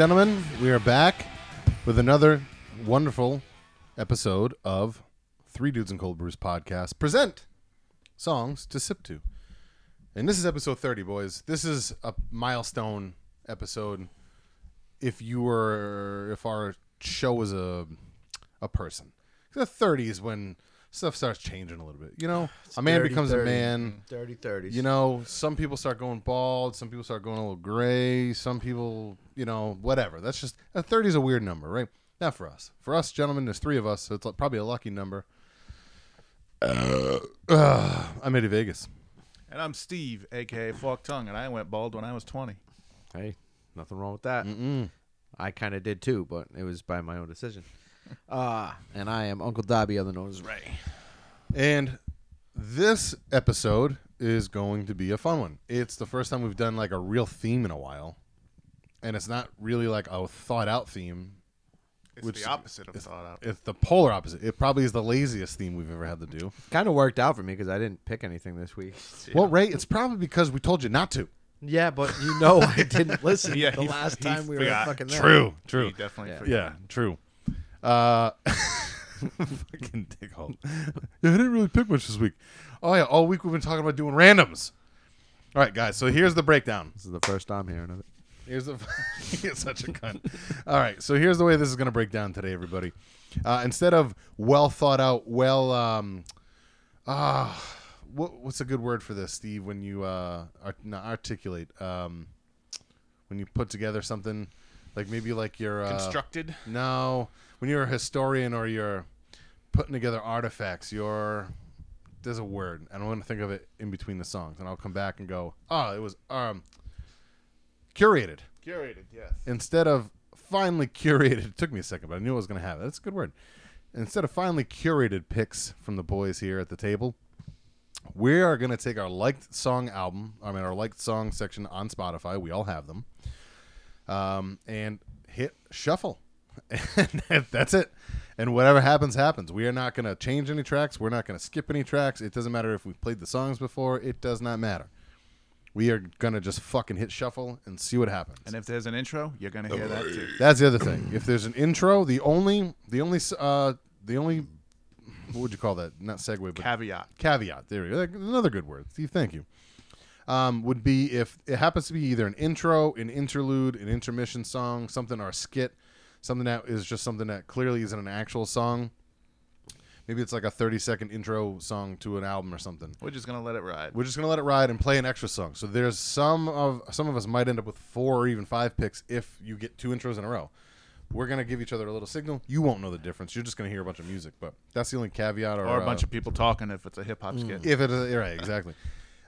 gentlemen, we are back with another wonderful episode of Three Dudes and Cold Brews podcast. Present songs to sip to, and this is episode thirty, boys. This is a milestone episode. If you were, if our show was a a person, the thirty is when stuff starts changing a little bit. You know, a man dirty becomes a man. Dirty thirties. You know, some people start going bald, some people start going a little gray, some people, you know, whatever. That's just a 30 is a weird number, right? Not for us. For us, gentlemen, there's three of us, so it's probably a lucky number. Uh, I'm Eddie Vegas. And I'm Steve, aka Fork Tongue, and I went bald when I was 20. Hey, nothing wrong with that. Mm-mm. I kind of did too, but it was by my own decision. Uh, and I am Uncle Dobby, other known as Ray. And this episode is going to be a fun one. It's the first time we've done like a real theme in a while, and it's not really like a thought out theme. It's Which- the opposite of thought out. It's the polar opposite. It probably is the laziest theme we've ever had to do. Kind of worked out for me because I didn't pick anything this week. Well, Ray, it's probably because we told you not to. Yeah, but you know I didn't listen Yeah, the he- last he time we were forgot. fucking there. True, He true. definitely Yeah. Yeah, true. Uh, fucking dickhole. Yeah, I didn't really pick much this week. Oh yeah, all week we've been talking about doing randoms. All right, guys. So here's the breakdown. This is the first time hearing of it. Here's the. You're such a cunt. All right, so here's the way this is going to break down today, everybody. Uh, instead of well thought out, well, um, ah, what, what's a good word for this, Steve? When you uh, art, not articulate, um, when you put together something, like maybe like you're uh, Constructed. no, when you're a historian or you're putting together artifacts, you're there's a word. And I don't want to think of it in between the songs, and I'll come back and go, oh, it was um curated Curated, yes. instead of finally curated. It took me a second, but I knew I was going to have it. That's a good word. Instead of finally curated picks from the boys here at the table, we are going to take our liked song album. I mean, our liked song section on Spotify. We all have them, um, and hit shuffle. and that's it. And whatever happens, happens. We are not going to change any tracks. We're not going to skip any tracks. It doesn't matter if we've played the songs before. It does not matter. We are going to just fucking hit shuffle and see what happens. And if there's an intro, you're going to hear that too. That's the other thing. If there's an intro, the only, the only, uh, the only, what would you call that? Not segue, but Caveat. caveat. There we go. Another good word. Steve, thank you. Um, would be if it happens to be either an intro, an interlude, an intermission song, something or a skit, something that is just something that clearly isn't an actual song. Maybe it's like a 30 second intro song to an album or something. We're just going to let it ride. We're just gonna let it ride and play an extra song. So there's some of some of us might end up with four or even five picks if you get two intros in a row. We're gonna give each other a little signal. You won't know the difference. You're just gonna hear a bunch of music, but that's the only caveat. Or, Or a uh, bunch of people talking if it's a hip hop skit. if it is right, exactly.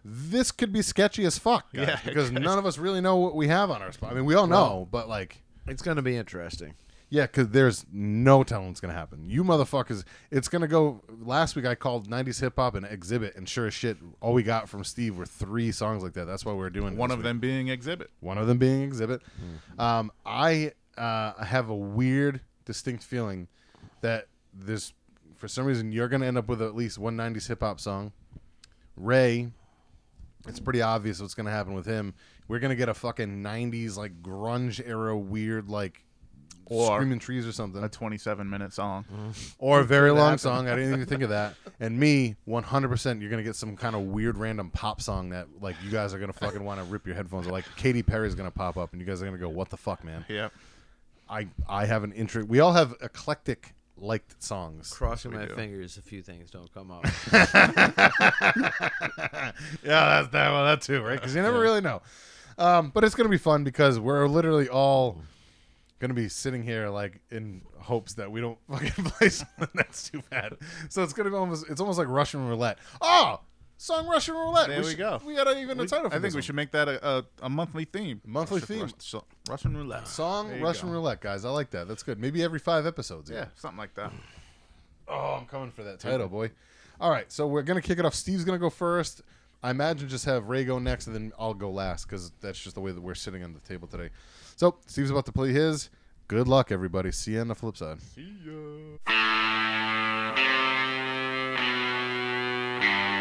This could be sketchy as fuck, guys, Yeah, because guys. none of us really know what we have on our spot. I mean, we all know, but like, It's going to be interesting. yeah, because there's no telling what's gonna happen. You motherfuckers, it's gonna go. Last week I called '90s hip hop an exhibit, and sure as shit, all we got from Steve were three songs like that. That's why we're doing One of week. them being Exhibit. One of them being Exhibit. Um, I uh, have a weird, distinct feeling that this, for some reason, you're gonna end up with at least one '90s hip hop song. Ray, it's pretty obvious what's gonna happen with him. We're gonna get a fucking '90s like grunge era weird like. Or- Screaming trees or something, A 27 minute song. or a very long song. I didn't even think of that. And me, 100%, you're gonna get some kind of weird random pop song that like you guys are gonna fucking want to rip your headphones. Like Katy Perry's gonna pop up, and you guys are gonna go, "What the fuck, man?" Yeah. I I have an interest. We all have eclectic liked songs. Crossing my do. fingers, a few things don't come up. yeah, that's that well, that too, right? Because you never really know. Um, but it's gonna be fun because we're literally all gonna be sitting here like in hopes that we don't fucking play something that's too bad. So it's gonna be almost it's almost like Russian roulette. Oh, song Russian roulette. There we should- go. We got a, even a title. For I think we one. should make that a, a, a monthly theme. Monthly Russian- theme. Russian, Russian roulette. song Russian go. roulette, guys. I like that. That's good. Maybe every five episodes. Yeah, something like that. Oh, I'm coming for that title, boy. All right, so we're gonna kick it off. Steve's gonna go first. I imagine just have Ray go next, and then I'll go last because that's just the way that we're sitting on the table today. So Steve's about to play his. Good luck, everybody. See you on the flip side. See ya.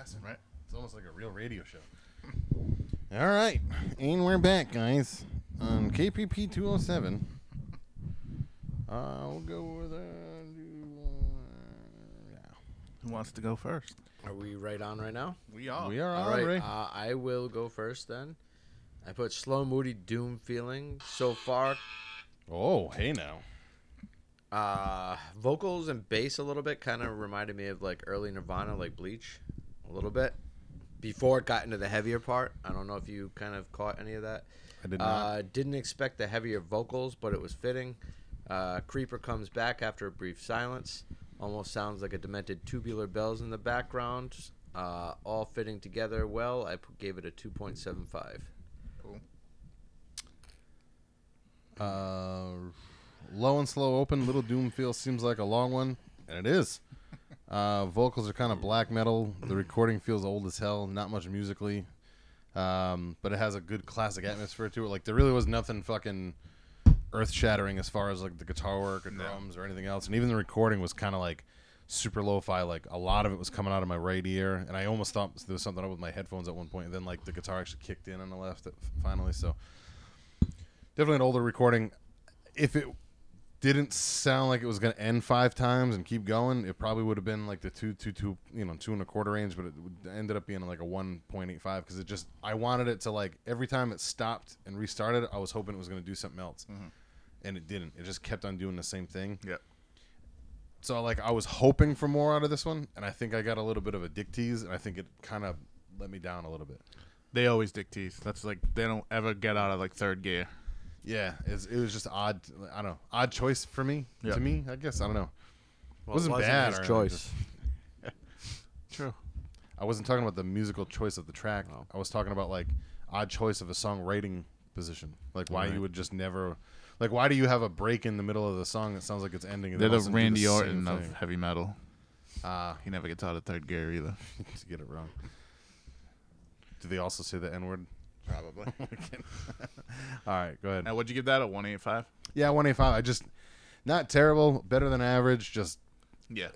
gonna be so much faster. Right. It's almost like a real radio show. All right, and we're back, guys, on KPP 207. I'll go with uh, yeah. Who wants to go first? Are we right on right now? We are. We are All on, right. Ray. Uh, I will go first then. I put slow, moody, doom feeling. So far, Oh, hey now. uh, vocals and bass a little bit kind of reminded me of like early Nirvana, like Bleach, a little bit. Before it got into the heavier part, I don't know if you kind of caught any of that. I did not. Uh, didn't expect the heavier vocals, but it was fitting. Uh, Creeper comes back after a brief silence. Almost sounds like a demented tubular bells in the background. Uh, all fitting together well. I p- gave it a 2.75. Uh, low and slow open. Little Doom feel seems like a long one, and it is. Uh, vocals are kind of black metal. The recording feels old as hell. Not much musically, um, but it has a good classic atmosphere to it. Like there really was nothing fucking earth shattering as far as like the guitar work or No. drums or anything else. And even the recording was kind of like super lo-fi. Like a lot of it was coming out of my right ear, and I almost thought there was something up with my headphones at one point. And then like the guitar actually kicked in on the left finally. So definitely an older recording. If it didn't sound like it was going to end five times and keep going, it probably would have been like the two, two, two, you know, two and a quarter range. But it ended up being like a one point eight five because it just I wanted it to like every time it stopped and restarted, I was hoping it was going to do something else, mm-hmm. and it didn't. It just kept on doing the same thing. Yep. So like I was hoping for more out of this one, and I think I got a little bit of a dick tease, and I think it kind of let me down a little bit. They always dick tease. That's like they don't ever get out of like third gear. Yeah, it was just odd. I don't know, odd choice for me. Yeah. To me, I guess I don't know. Well, wasn't, it wasn't bad. his choice. just- True. I wasn't talking about the musical choice of the track. Oh. I was talking about like odd choice of a songwriting position. Like why Alright. you would just never. Like why do you have a break in the middle of the song that sounds like it's ending? They're the Randy the Orton of thing? heavy metal. Ah, He never gets out of third gear either. to get it wrong. Do they also say the N word? Probably. All right, go ahead. now, what'd you give that? A one eight five? Yeah, one eighty five. I just not terrible, better than average. Just Yeah.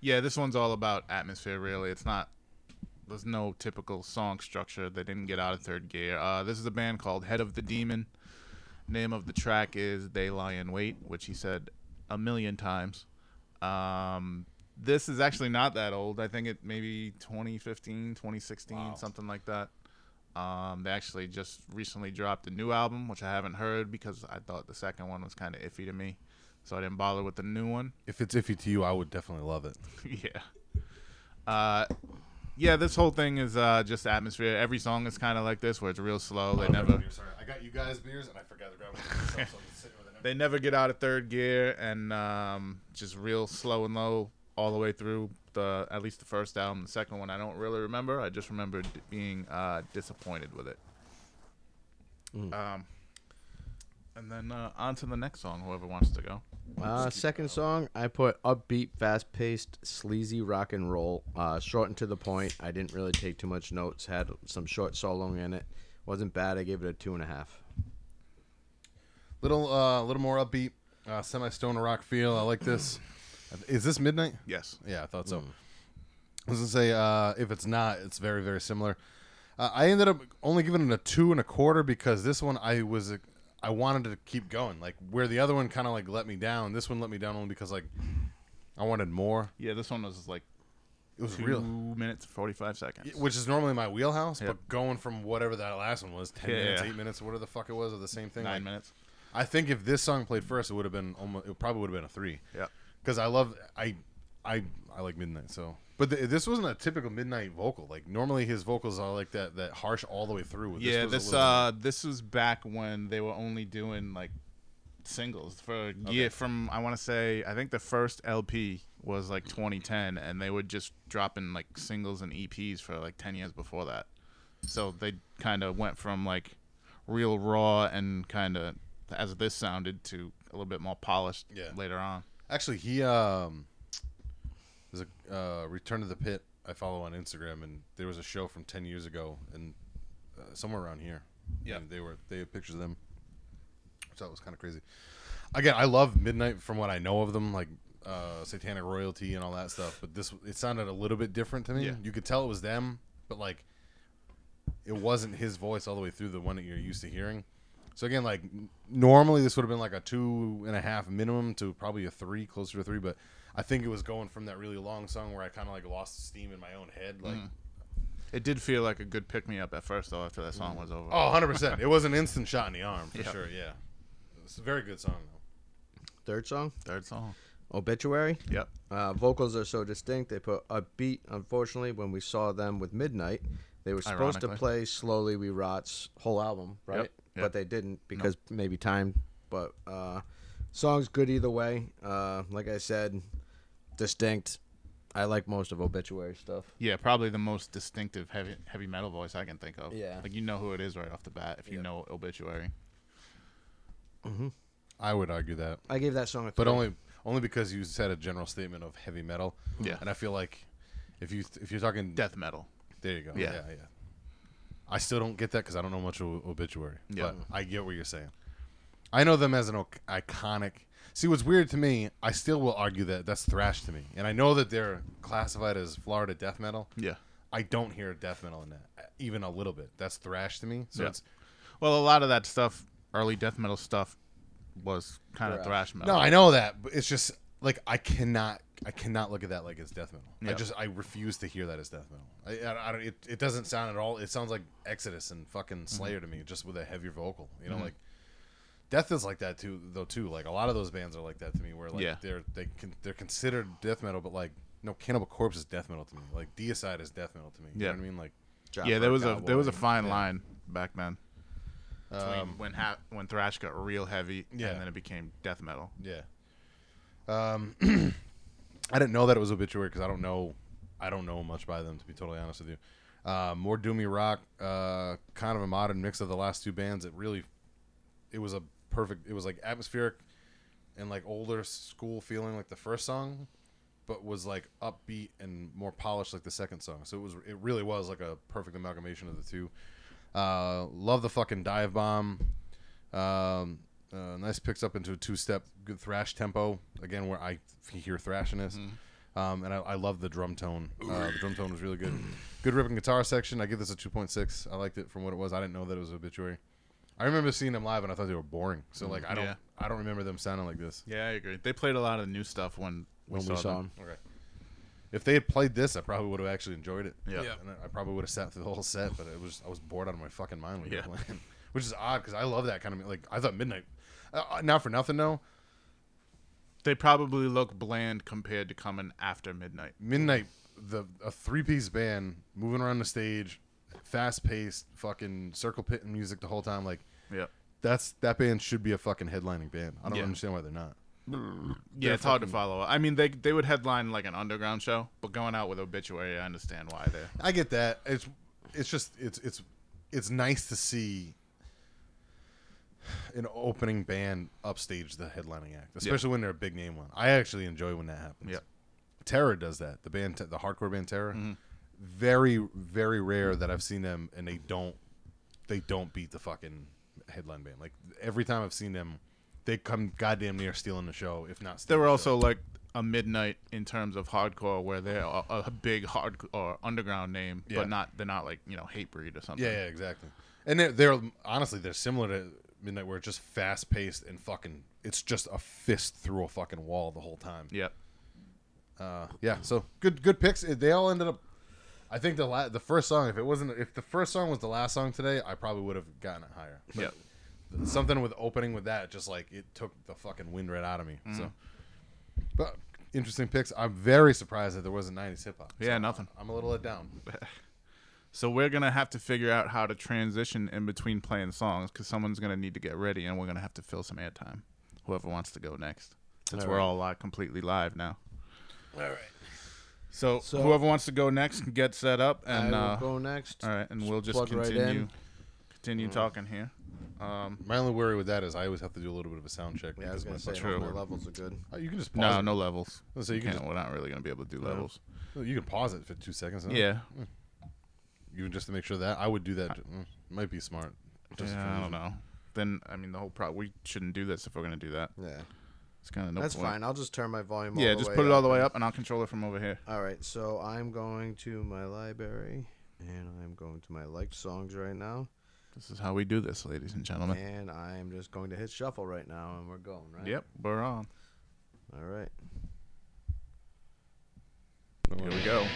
Yeah, this one's all about atmosphere, really. It's not. There's no typical song structure. They didn't get out of third gear. Uh, this is a band called Head of the Demon. Name of the track is They Lie in Wait, which he said a million times. Um, this is actually not that old. I think it maybe 2015, 2016, Wow. something like that. Um, they actually just recently dropped a new album, which I haven't heard because I thought the second one was kind of iffy to me. So I didn't bother with the new one. if it's iffy to you, I would definitely love it. yeah. Uh, yeah, this whole thing is uh, just atmosphere. Every song is kind of like this, where it's real slow. They never, Sorry, I got you guys beers, and I forgot to grab them. they never get out of third gear, and um, just real slow and low all the way through the at least the first album. The second one, I don't really remember. I just remember d- being uh, disappointed with it. Mm. Um, and then uh, on to the next song. Whoever wants to go. Uh, second song, I put upbeat, fast-paced, sleazy rock and roll. Uh, short and to the point. I didn't really take too much notes. Had some short soloing in it. Wasn't bad. I gave it a two and a half. little, uh, a little more upbeat, uh, semi stoner rock feel. I like this. Is this midnight? Yes. Yeah, I thought so. I was gonna say uh, if it's not, it's very very similar. Uh, I ended up only giving it a two and a quarter because this one I was I wanted to keep going. Like where the other one kind of like let me down. This one let me down only because like I wanted more. Yeah, this one was like It was two real, minutes forty five seconds. which is normally my wheelhouse. Yep. But going from whatever that last one was, ten Yeah, minutes, yeah. eight minutes, whatever the fuck it was, of the same thing. Nine like, minutes. I think if this song played first, it would have been almost. It probably would have been a three. Yeah. Because I love I, I I like Midnight. So, but th- this wasn't a typical Midnight vocal. Like normally his vocals are like that that harsh all the way through. yeah, was this little- uh this was back when they were only doing like singles for a year from I want to say I think the first LP was like 2010 and they were just dropping like singles and EPs for like 10 years before that. So they kind of went from like real raw and kind of as this sounded to a little bit more polished Yeah. later on. Actually he um there's a uh, Return to the Pit I follow on Instagram and there was a show from ten years ago and uh, somewhere around here. Yeah. And they were they had pictures of them. So it was kind of crazy. again, I love Midnight from what I know of them, like uh, Satanic Royalty and all that stuff. But this, it sounded a little bit different to me. Yeah. You could tell it was them, but like, it wasn't his voice all the way through the one that you're used to hearing. So again, like normally this would have been like a two and a half minimum to probably a three, closer to three. But I think it was going from that really long song where I kind of like lost steam in my own head, like. It did feel like a good pick me up at first though after that song was over. Oh, 100 percent. It was an instant shot in the arm for Yeah. sure. Yeah, it's a very good song though. Third song, Third song. Obituary. Yep. Uh, vocals are so distinct. They put a beat. Unfortunately, when we saw them with Midnight, they were supposed to play "Slowly We Rot's" whole album, right? Yep, yep. But they didn't because maybe time. But uh, song's good either way. Uh, like I said, distinct. I like most of Obituary stuff. Yeah, probably the most distinctive heavy heavy metal voice I can think of. Yeah. Like you know who it is right off the bat if you Yep. know obituary. I would argue that. I gave that song a but three. only only because you said a general statement of heavy metal. Yeah. and I feel like if you if you're talking Death metal. there you go. Yeah. Yeah, yeah. I still don't get that because I don't know much of obituary. Yeah. but I get what you're saying. I know them as an o- iconic. See, what's weird to me, I still will argue that that's thrash to me, and I know that they're classified as Florida death metal. Yeah. I don't hear death metal in that, even a little bit. That's thrash to me. So Yeah. it's Well, a lot of that stuff, early death metal stuff, was kind of Thrash. thrash metal. No, I know that, but it's just like I cannot, I cannot look at that like it's death metal. I just, I refuse to hear that as death metal. I, I, I don't, it, it doesn't sound at all. It sounds like Exodus and fucking Slayer to me, just with a heavier vocal. You know, like Death is like that too, though. Too like a lot of those bands are like that to me, where like Yeah. they're they can, they're considered death metal, but like no, Cannibal Corpse is death metal to me. Like Deicide is death metal to me. You Yeah. know what I mean? Like Job yeah, for there was a there was a fine Yeah. line back then um, when ha- when thrash got real heavy Yeah. and then it became death metal. Yeah. Um, I didn't know that it was obituary because I don't know, I don't know much by them to be totally honest with you. Uh, more doomy rock, uh, kind of a modern mix of the last two bands. It really, it was a perfect. It was like atmospheric and like older school feeling like the first song, but was like upbeat and more polished like the second song. So it was, it really was like a perfect amalgamation of the two. Uh, love the fucking dive bomb. Um, uh, nice picks up into a two-step, good thrash tempo again, where I hear thrashiness. Um, and I, I love the drum tone. Uh, the drum tone was really good. Good ripping guitar section. I give this a 2.6. I liked it from what it was. I didn't know that it was obituary. I remember seeing them live and I thought they were boring. So like I don't Yeah. I don't remember them sounding like this. Yeah, I agree. They played a lot of new stuff when we when saw, we saw them. them. Okay. If they had played this, I probably would have actually enjoyed it. Yeah. And I- I probably would have sat through the whole set, but it was I was bored out of my fucking mind when they Yeah. were playing, which is odd because I love that kind of like I thought Midnight. Uh, not for nothing though, They probably look bland compared to coming after midnight. Midnight, the a three piece band moving around the stage, fast paced, fucking circle pit and music the whole time. Like Yeah. that's that band should be a fucking headlining band. I don't Yeah. understand why they're not. Yeah, it's hard to follow. I mean, they they would headline like an underground show, but going out with obituary, I understand why they're. I get that. It's it's just it's it's it's nice to see an opening band upstage the headlining act, especially when they're a big name one. I actually enjoy when that happens. Yeah. Terror does that. The band, the hardcore band Terror. Mm-hmm. Very very rare that I've seen them and they don't they don't beat the fucking headline band. Like every time I've seen them, they come goddamn near stealing the show, if not. They were the also like a midnight in terms of hardcore, where they're a, a big hardcore or underground name, Yeah. but not they're not like you know Hatebreed or something. Yeah, yeah, exactly. And they're, they're honestly they're similar to Midnight, where it's just fast paced and fucking. It's just a fist through a fucking wall the whole time. Yep. Uh, yeah. So good, good picks. They all ended up. I think the la- the first song, if it wasn't, if the first song was the last song today, I probably would have gotten it higher. But Yep. Something with opening with that, just like it took the fucking wind right out of me. Mm-hmm. So, but interesting picks. I'm very surprised that there wasn't '90s hip hop. Yeah, nothing. I'm a little let down. So we're gonna have to figure out how to transition in between playing songs because someone's gonna need to get ready, and we're gonna have to fill some airtime. Whoever wants to go next, since All we're right. all live, completely live now. All right. So, So- whoever wants to go next can get set up, I and will uh, go next. all right, and we'll just plug right continue in. continue talking here. Um, My only worry with that is I always have to do a little bit of a sound check. Yeah, I was because my say fucking my levels are good. Oh, you can just pause no, it. no levels. So you can Can't- just- we're not really gonna be able to do No. levels. You can pause it for two seconds. huh? Yeah, Even just to make sure that I would do that. Mm, might be smart. Just yeah, I don't know. then I mean the whole pro. We shouldn't do this if we're gonna do that. Yeah, It's kind of no that's point. fine. I'll just turn my volume. Yeah, all the just way put it all the way up, and I'll control it from over here. All right, so I'm going to my library, and I'm going to my liked songs right now, This is how we do this, ladies and gentlemen. and I'm just going to hit shuffle right now, and we're going right. Yep, we're on. All right. Here we go.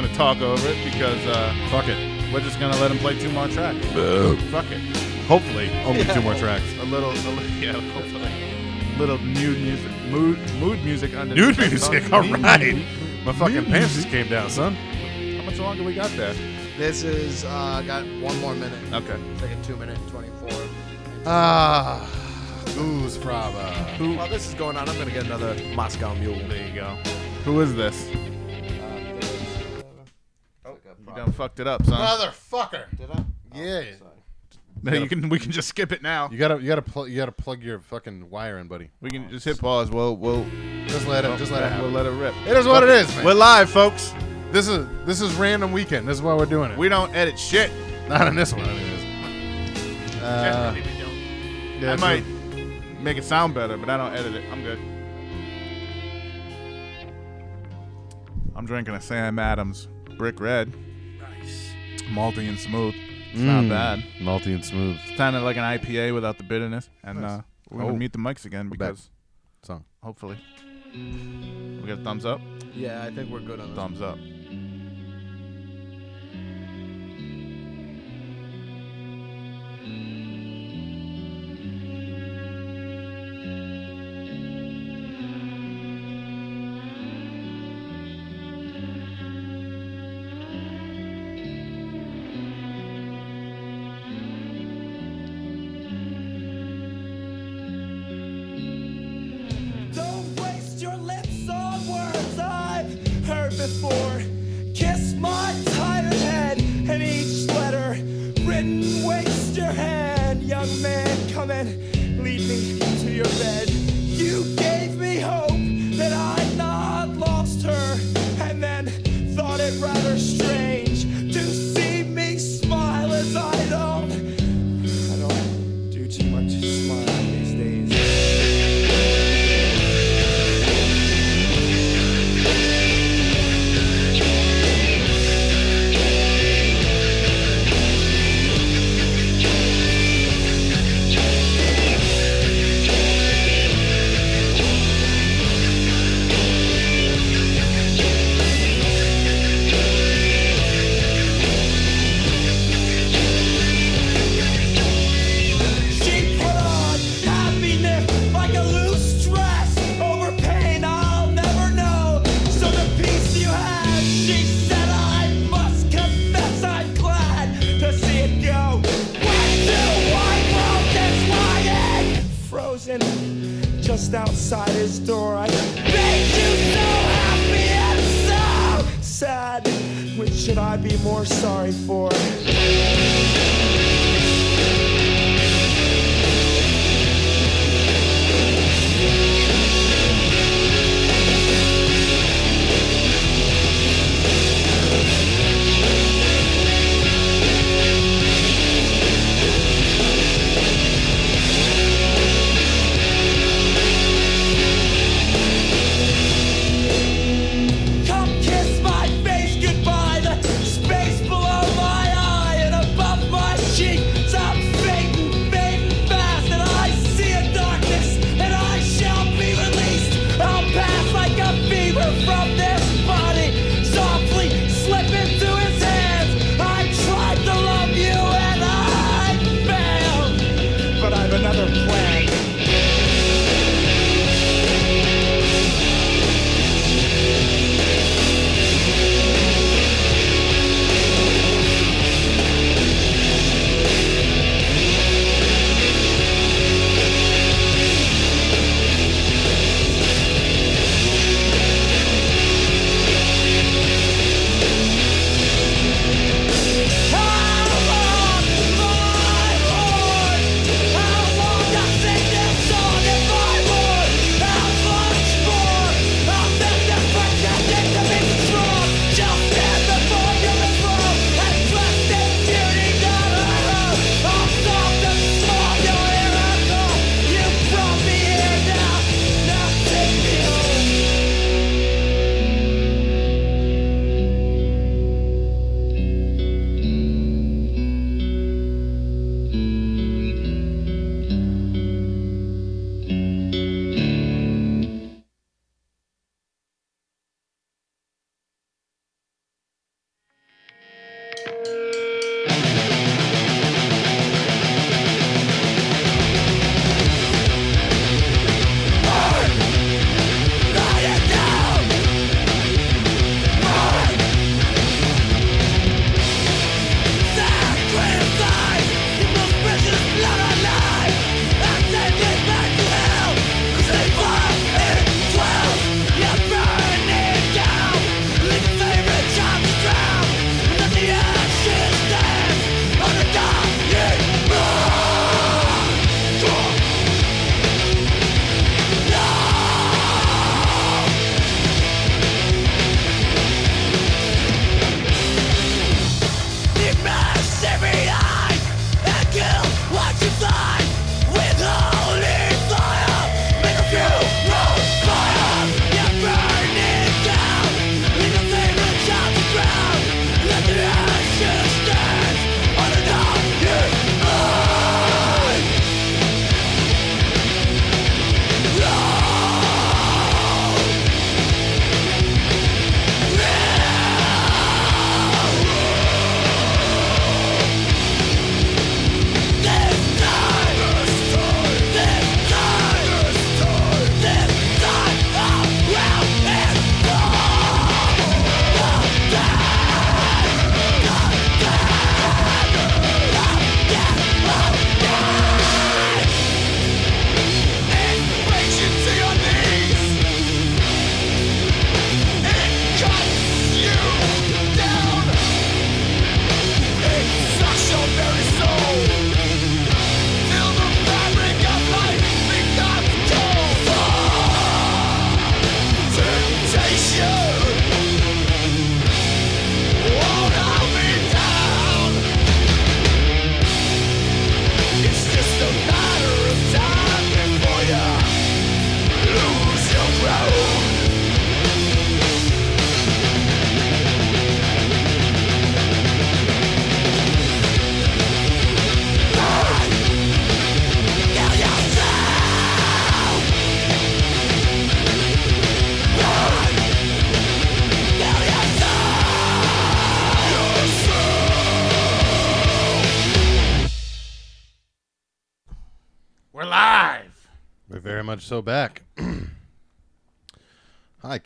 Gonna talk over it because uh, Fuck it. we're just gonna let him play two more tracks. Fuck it. Hopefully, only two more tracks. A little, a little yeah, hopefully. Little nude music, mood, mood music underneath. Nude that music, song. all right. My fucking pants just came down, son. How much longer we got there? This is uh, got one more minute. Okay. It's like a two minute twenty four. Ah, Goose Fraba. Who? While this is going on, I'm gonna get another Moscow Mule. There you go. Who is this? Fucked it up, son. Motherfucker. Did I? Yeah. No, you can. We can just skip it now. You gotta, you gotta, pl- you gotta plug your fucking wire in, buddy. We can just hit pause. We'll, we'll, Just let it, just let it We'll happen. let it rip. It is what it is, man. We're live, folks. This is this is random weekend. This is why we're doing it. We don't edit shit. not in this one, anyways. Uh, Generally, we don't. yeah, I true. might make it sound better, but I don't edit it. I'm good. I'm drinking a Sam Adams Brick Red, Nice. Malty and smooth. It's not Mm. bad. malty and smooth It's kind of like an IPA without the bitterness. And Nice. uh, we're gonna Oh. meet the mics again back. because song. hopefully we got a thumbs up. Yeah, I think we're good on this. Thumbs up.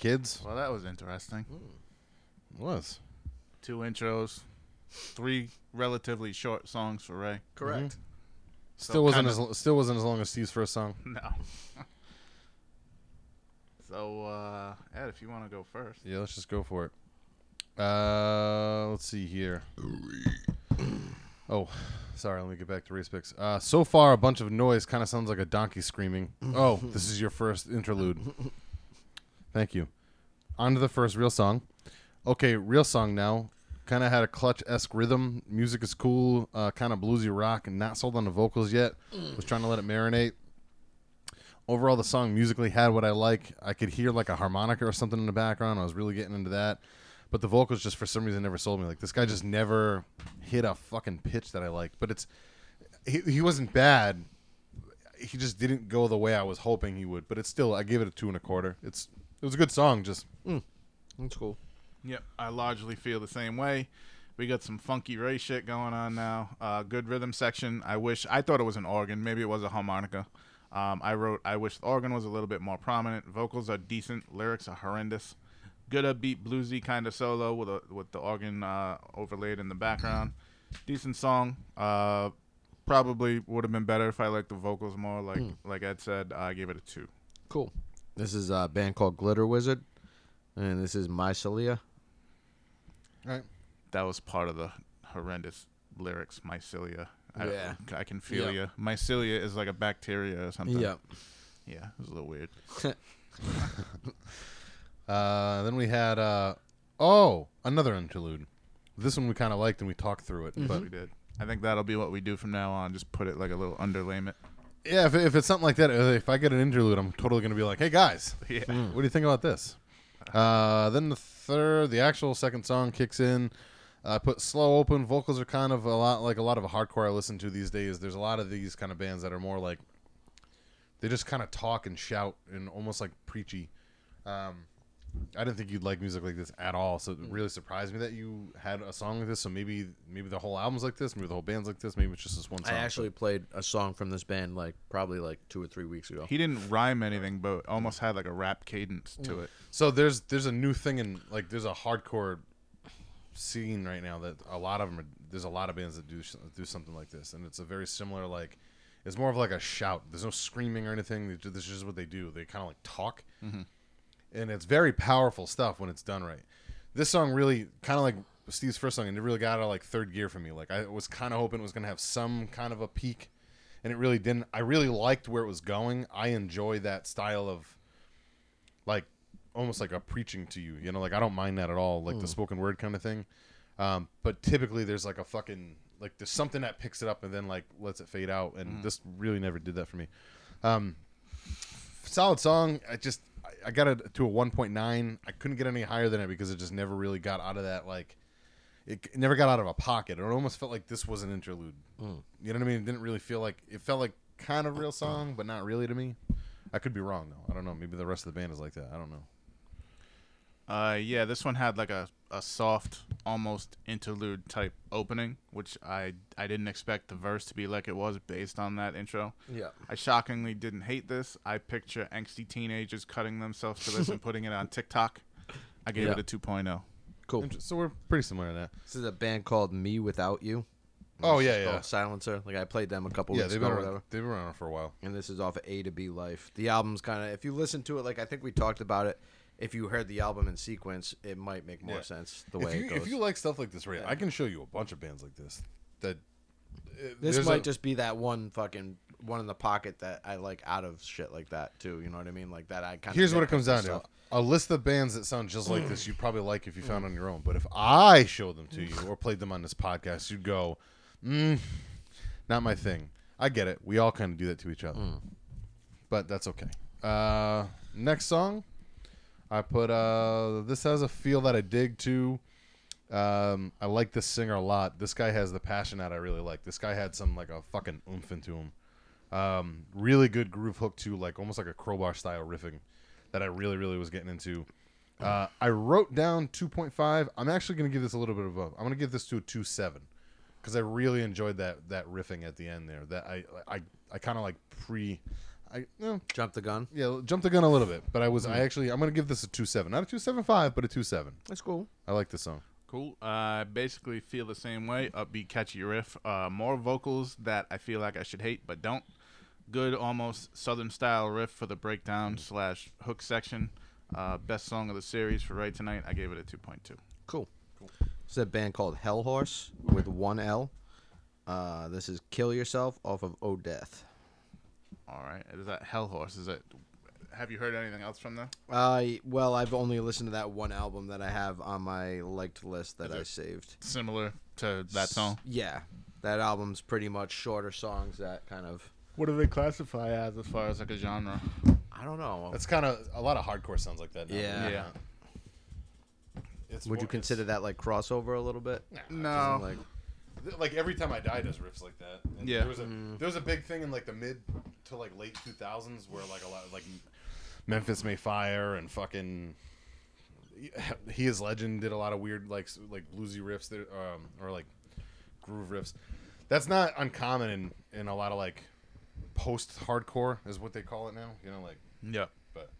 Kids. Well, that was interesting. Was Two intros, three relatively short songs for Ray. Correct. still wasn't kinda- as still wasn't as long as Steve's first song. No. so, uh, Ed, if you want to go first. Yeah, let's just go for it. Uh, let's see here. Oh, sorry. Let me get back to race picks. Uh, so far, a bunch of noise kind of sounds like a donkey screaming. Oh, this is your first interlude. Thank you. On to the first real song. Okay, real song now. Kind of had a clutch esque rhythm. Music is cool. Uh, kind of bluesy rock, and not sold on the vocals yet. Was trying to let it marinate. Overall, the song musically had what I like. I could hear like a harmonica or something in the background. I was really getting into that. But the vocals just for some reason never sold me. Like this guy just never hit a fucking pitch that I liked. But it's he, he wasn't bad. He just didn't go the way I was hoping he would. But it's still I gave it a two and a quarter. It's it was a good song. Just That's cool. Yep, I largely feel the same way. We got some funky Ray shit going on now. Uh, good rhythm section. I wish I thought it was an organ. Maybe it was a harmonica. Um, I wrote. I wish the organ was a little bit more prominent. Vocals are decent. Lyrics are horrendous. Good upbeat bluesy kind of solo with a, with the organ uh, overlaid in the background. Decent song. Uh, probably would have been better if I liked the vocals more. Like like Ed said, I gave it a two. Cool. This is a band called Glitter Wizard, and this is Mycelia. right. that was part of the horrendous lyrics mycelia I, Yeah. I can feel Yeah. you mycelia is like a bacteria or something Yep. yeah it was a little weird Uh, then we had uh, oh another interlude. This one we kind of liked and we talked through it. But we did i think that'll be what we do from now on just put it like a little underlayment yeah, if, if it's something like that, uh, if I get an interlude, I'm totally gonna be like, hey guys, yeah what do you think about this? Uh, then the third, the actual second song kicks in. I put slow open. Vocals are kind of a lot like a lot of hardcore I listen to these days. There's a lot of these kind of bands that are more like they just kind of talk and shout and almost like preachy. Um, I didn't think you'd like music like this at all, so it mm. really surprised me that you had a song like this. So maybe maybe the whole album's like this, maybe the whole band's like this, maybe it's just this one I song. actually played a song from this band like probably like two or three weeks ago. he didn't rhyme anything but almost had like a rap cadence to mm. it So there's there's a new thing in like there's a hardcore scene right now that a lot of them are, there's a lot of bands that do do something like this and it's a very similar like it's more of like a shout. There's no screaming or anything. This is just what they do. They kind of like talk, mm-hmm. And it's very powerful stuff when it's done right. This song really kind of like Steve's first song, and it really got out of like third gear for me. Like I was kind of hoping it was gonna have some kind of a peak, and it really didn't. I really liked where it was going. I enjoy that style of like almost like a preaching to you. You know, like I don't mind that at all, like the spoken word kind of thing. Um, but typically there's like a fucking like there's something that picks it up and then like lets it fade out, and this really never did that for me. Um, solid song. I just I, got it to a 1.9. I couldn't get any higher than it because it just never really got out of that like. It, it never got out of a pocket. It almost felt like this was an interlude. Hmm. You know what I mean? It didn't really feel like it felt like kind of real song, but not really to me. I could be wrong though. I don't know. Maybe the rest of the band is like that. I don't know. Uh, yeah, this one had like a, a soft, almost interlude type opening, which I I didn't expect the verse to be like it was based on that intro. Yeah. I shockingly didn't hate this. I picture angsty teenagers cutting themselves to this and putting it on TikTok. I gave Yeah. it a oh. 2.0. Cool. Inter- So we're pretty similar in that. This is a band called Me Without You. Oh, It's yeah, yeah. called Silencer. Like I played them a couple Yeah, weeks they've ago been or around, whatever. they've been around for a while. And this is off of A to B Life. The album's kind of if you listen to it, like I think we talked about it. If you heard the album in sequence, it might make more Yeah. sense the If way you it goes. if you like stuff like this, right? I can show you a bunch of bands like this. That uh, this might a- just be that one fucking one in the pocket that I like out of shit like that too. You know what I mean? Like that I kind of. Here's what it comes down to: a list of bands that sound just like this. You'd probably like if you found on your own. But if I showed them to you or played them on this podcast, you'd go, mm, "Not my thing." I get it. We all kind of do that to each other, but that's okay. Uh, next song, I put. Uh, this has a feel that I dig too. Um, I like this singer a lot. This guy has the passion that I really like. This guy had some like a fucking oomph into him. Um, really good groove hook too, like almost like a crowbar style riffing that I really, really was getting into. Uh, I wrote down 2.5. I'm actually going to give this a little bit of a. I'm going to give this to a 2.7 because I really enjoyed that that riffing at the end there. That I I I kind of like pre, I you know, Jump the gun. yeah, jumped the gun a little bit, but I was. I actually I'm gonna give this a two seven, not a two seven five, but a two seven. That's cool. I like this song. Cool. I basically feel the same way. Upbeat, catchy riff. Uh, more vocals that I feel like I should hate, but don't. Good, almost southern style riff for the breakdown slash hook section. Uh, best song of the series for right tonight. I gave it a two point two. Cool. Cool. It's a band called Helhorse with one L. Uh, this is Kill Yourself off of O Death. All right. Is that Helhorse? Is it? Have you heard anything else from them? Uh, well, I've only listened to that one album that I have on my liked list that Is I it- saved. Similar to that song. Yeah, that album's pretty much shorter songs that kind of. What do they classify as as far as like a genre? I don't know. That's kind of a lot of hardcore sounds like that. Now. Yeah. Yeah. It's Would you more- consider that like crossover a little bit? No. Like, it's- like every time I die does riffs like that? And Yeah. there was a there was a big thing in like the mid to like late two thousands where like a lot like Memphis May Fire and fucking He is Legend did a lot of weird like like bluesy riffs that um or like groove riffs. That's not uncommon in in a lot of like post hardcore is what they call it now. You know like Yeah. but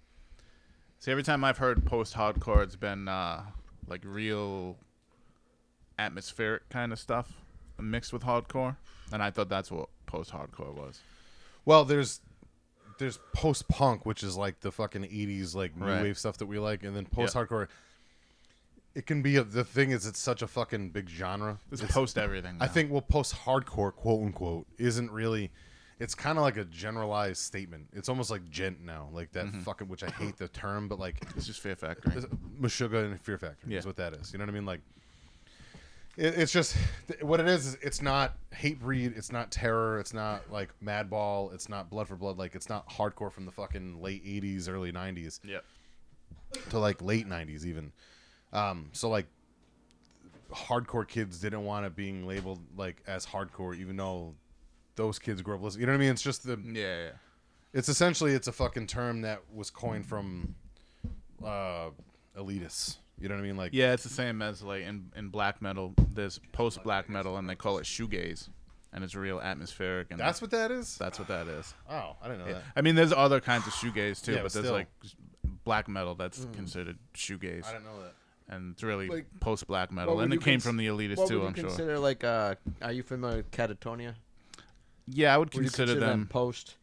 See, every time I've heard post hardcore, it's been uh, like real atmospheric kind of stuff mixed with hardcore, and I thought that's what post hardcore was. Well, there's there's post punk, which is like the fucking eighties like new Right. wave stuff that we like, and then post hardcore. It can be a, the thing is it's such a fucking big genre. It's post everything. I now. think well post hardcore quote unquote isn't really. It's kind of like a generalized statement. It's almost like djent now, like that Mm-hmm. fucking which I hate the term, but like it's just Fear Factory. Meshuggah and Fear Factory Yeah. is what that is. You know what I mean? Like, it, it's just what it is. is It's not Hatebreed. It's not terror. It's not like Madball. It's not Blood for Blood. Like it's not hardcore from the fucking late '80s, early '90s Yeah. to like late '90s even. Um, so like, hardcore kids didn't want it being labeled like as hardcore, even though those kids grew up listening. You know what I mean? It's just the Yeah. yeah. it's essentially it's a fucking term that was coined from uh elitists. You know what I mean? Like Yeah, it's the same as like in, in black metal. There's post black metal, and they call it shoegaze, and it's real atmospheric. And that's what that is. that's what that is. Oh, I didn't know that. I mean, there's other kinds of shoegaze too, Yeah, but but there's still. like black metal that's considered shoegaze, I didn't know that. and it's really Like, post black metal, would and you it came cons- from the elitists what too. would you I'm sure. consider like? Uh, are you familiar with Katatonia? Yeah, I would Would you consider them. post?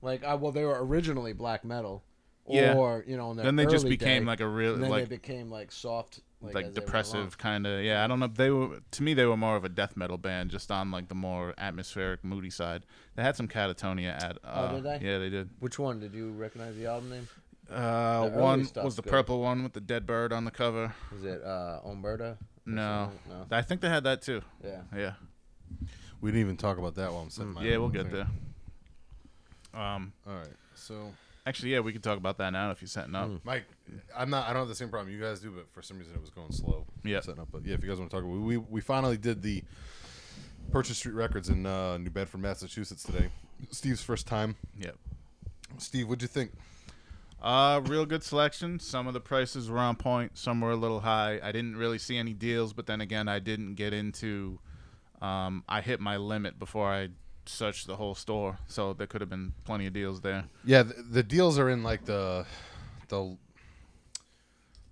Like, uh, well, they were originally black metal. Yeah. Or you know, in their then they just became day, like a real and then like they became like soft, like, like as they went depressive kind of. Yeah, I don't know. They were to me they were more of a death metal band, just on like the more atmospheric, moody side. They had some Katatonia at. Uh, Oh, did they? Yeah, they did. Which one did you recognize the album name? Uh, one stuff's was the good. purple one with the dead bird on the cover. Is it uh, Umberta? No, no. I think they had that too. Yeah. Yeah, We didn't even talk about that while I'm setting my yeah, we'll get thing. there. Um, All right. So, actually, yeah, we can talk about that now if you're setting up. Mike, I'm not. I don't have the same problem you guys do, but for some reason it was going slow. Yeah. Setting up, but yeah, if you guys want to talk about, we we finally did the Purchase Street Records in uh, New Bedford, Massachusetts today. Steve's first time. Yep. Steve, what'd you think? Uh, real good selection. Some of the prices were on point. Some were a little high. I didn't really see any deals, but then again, I didn't get into. Um, I hit my limit before I searched the whole store, so there could have been plenty of deals there. Yeah, the, the deals are in like the the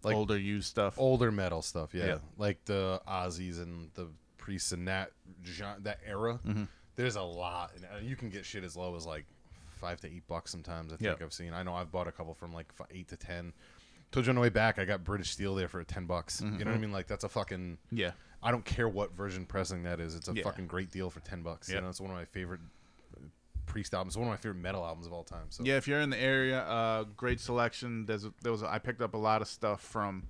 like Older used stuff. older metal stuff. Yeah, Yeah. like the Ozzies and the priests and that gen- that era. Mm-hmm. There's a lot, and uh, you can get shit as low as like five to eight bucks sometimes. I think Yeah. I've seen. I know I've bought a couple from like eight to ten. Told you on the way back, I got British Steel there for ten bucks. You know what I mean? Like that's a fucking. yeah. I don't care what version pressing that is. It's a Yeah. fucking great deal for ten bucks. You Yeah. know, it's one of my favorite uh, priest albums. It's One of my favorite metal albums of all time. So Yeah, if you're in the area, uh, great selection. There's there was I picked up a lot of stuff from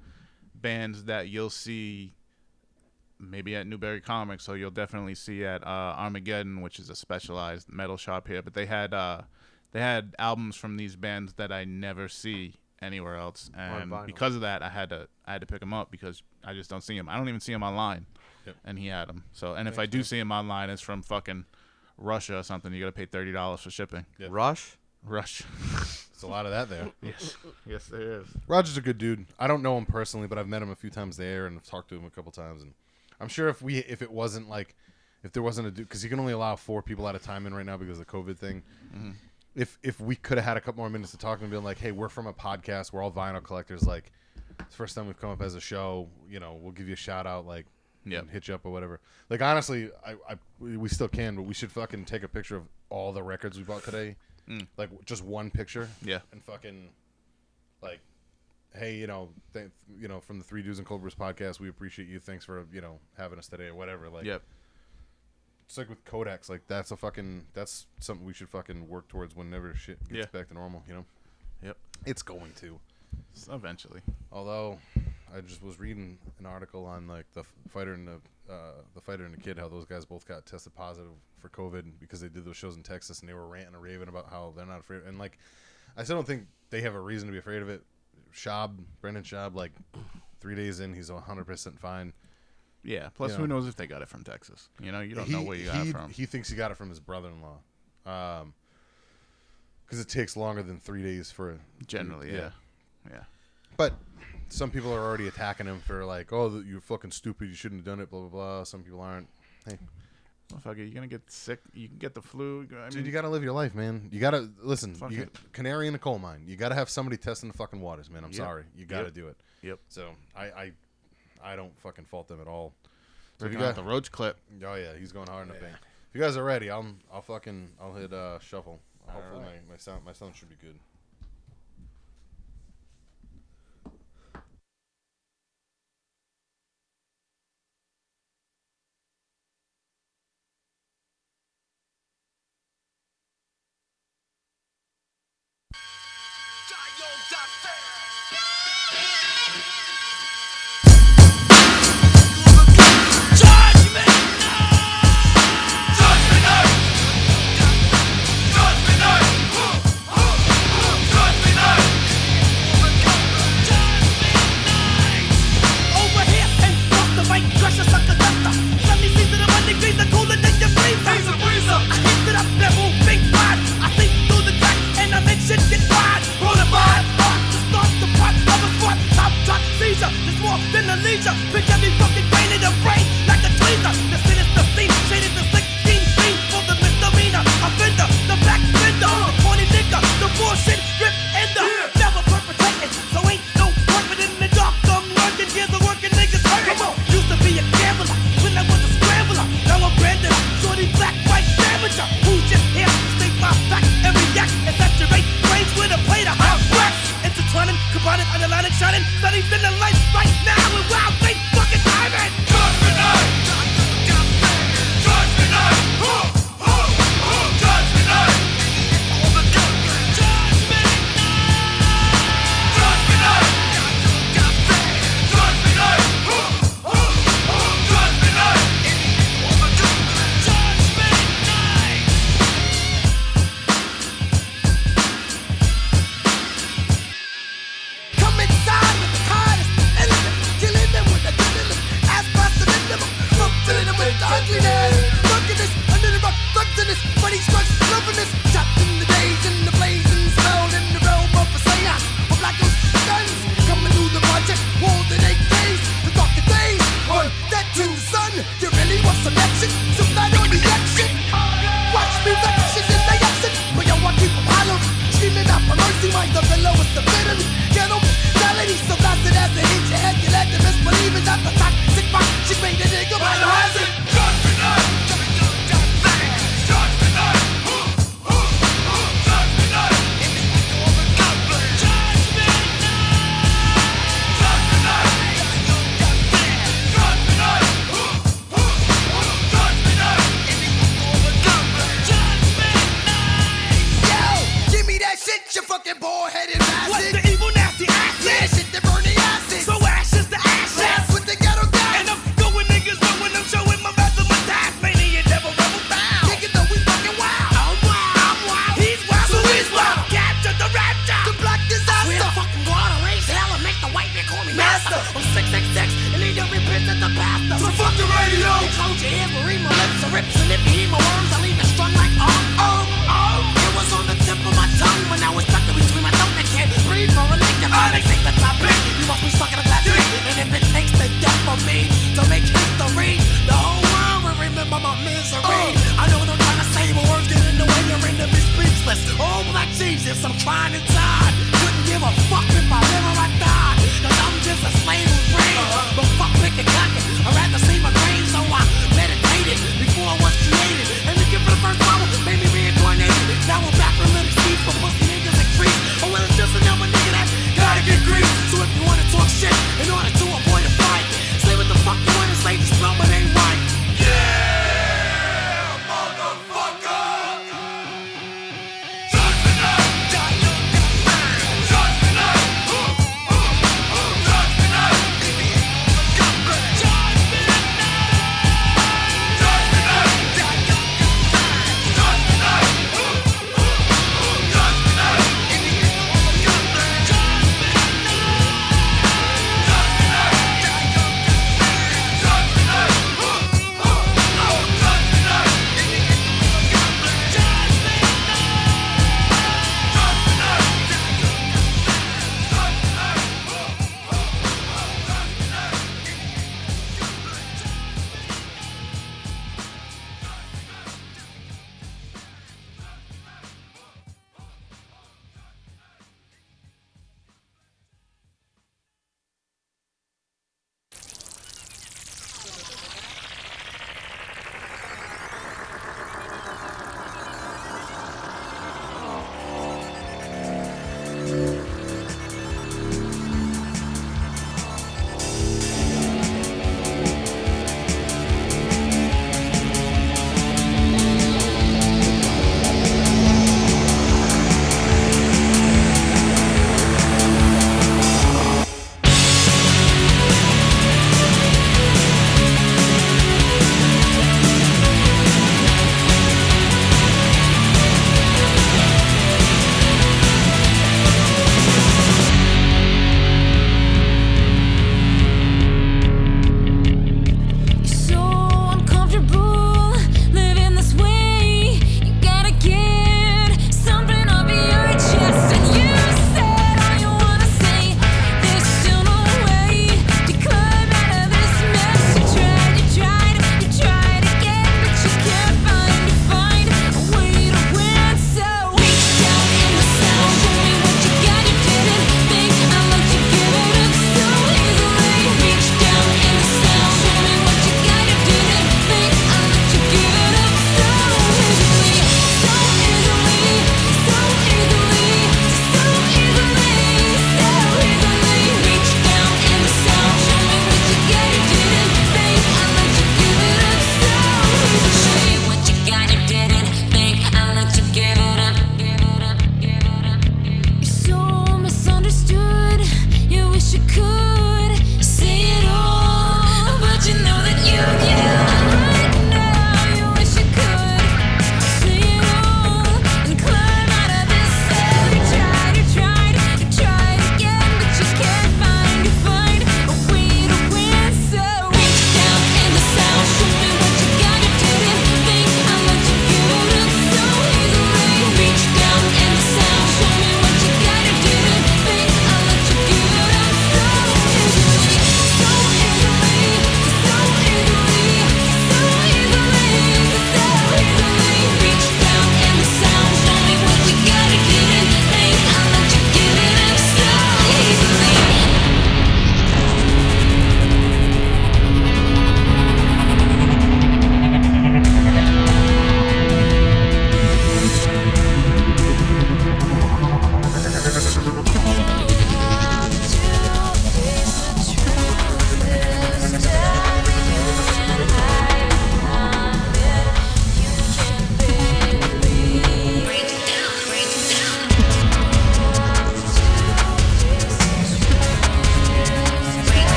bands that you'll see maybe at Newbury Comics, so you'll definitely see at uh, Armageddon, which is a specialized metal shop here. But they had uh, they had albums from these bands that I never see anywhere else, and because of that, I had to I had to pick him up because I just don't see him. I don't even see him online, Yep. and he had him. So, and if I do see him online, it's from fucking Russia or something. You got to pay thirty dollars for shipping. Yeah. Rush. Rush. it's a lot of that there. yes, yes, there is. Roger's a good dude. I don't know him personally, but I've met him a few times there and I've talked to him a couple times. And I'm sure if we, if it wasn't like, if there wasn't a dude because you can only allow four people at a time in right now because of the COVID thing. Mm-hmm. If if we could have had a couple more minutes to talk and been like, hey, we're from a podcast, we're all vinyl collectors, like. It's the first time we've come up as a show. You know, we'll give you a shout out, like, Yep. and hit you up or whatever. Like, honestly, I, I we we still can, but we should fucking take a picture of all the records we bought today, Mm. like just one picture, Yeah. and fucking like hey you know th- you know from the three dudes and cold brews podcast we appreciate you thanks for you know having us today or whatever like Yep. It's like with Kodaks like that's a fucking that's something we should fucking work towards whenever shit gets Yeah. back to normal you know Yep. it's going to Eventually. although I just was reading an article on like the f- fighter and the uh, the fighter and the kid how those guys both got tested positive for COVID because they did those shows in Texas and they were ranting and raving about how they're not afraid and like I still don't think they have a reason to be afraid of it. Schaub, Brendan Schaub, like three days in, he's hundred percent fine. Yeah. Plus, You who know. knows if they got it from Texas? You know, you don't know where you got he, it from. He thinks he got it from his brother-in-law, um, because it takes longer than three days for a Generally, yeah. Yeah. But some people are already attacking him for like, oh, you're fucking stupid. You shouldn't have done it. Blah blah blah. Some people aren't. Hey, Motherfucker, you're gonna get sick. You can get the flu. I mean, dude, you gotta live your life, man. You gotta listen. Fuck You, canary in the coal mine. You gotta have somebody testing the fucking waters, man. I'm Yep. sorry. You gotta Yep. do it. Yep. So I, I, I don't fucking fault them at all. So if you got, the roach clip. oh yeah, he's going hard in the paint. If you guys are ready, I'll, I'll fucking, I'll hit uh, shuffle. Hopefully my, my sound, my sound should be good.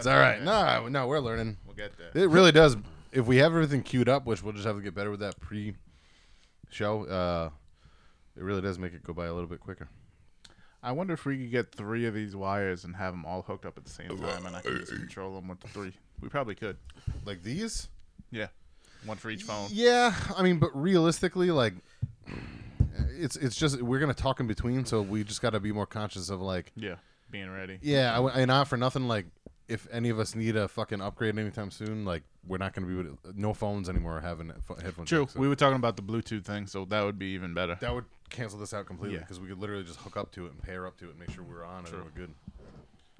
It's all right. No, no, we're learning. We'll get there. It really does. If we have everything queued up, which we'll just have to get better with that pre-show, uh, it really does make it go by a little bit quicker. I wonder if we could get three of these wires and have them all hooked up at the same time, and I can just uh, uh, uh. control them with the three. We probably could. Like these? Yeah, one for each phone. Yeah, I mean, but realistically, like, it's it's just we're gonna talk in between, so we just got to be more conscious of like, Yeah, being ready. yeah, I, w- and not for nothing, like. If any of us need a fucking upgrade anytime soon, like we're not going to be no phones anymore having he- headphone True. so We were talking about the Bluetooth thing, so that would be even better. that would cancel this out completely Yeah. because we could literally just hook up to it and pair up to it and make sure we're on True. and we're good.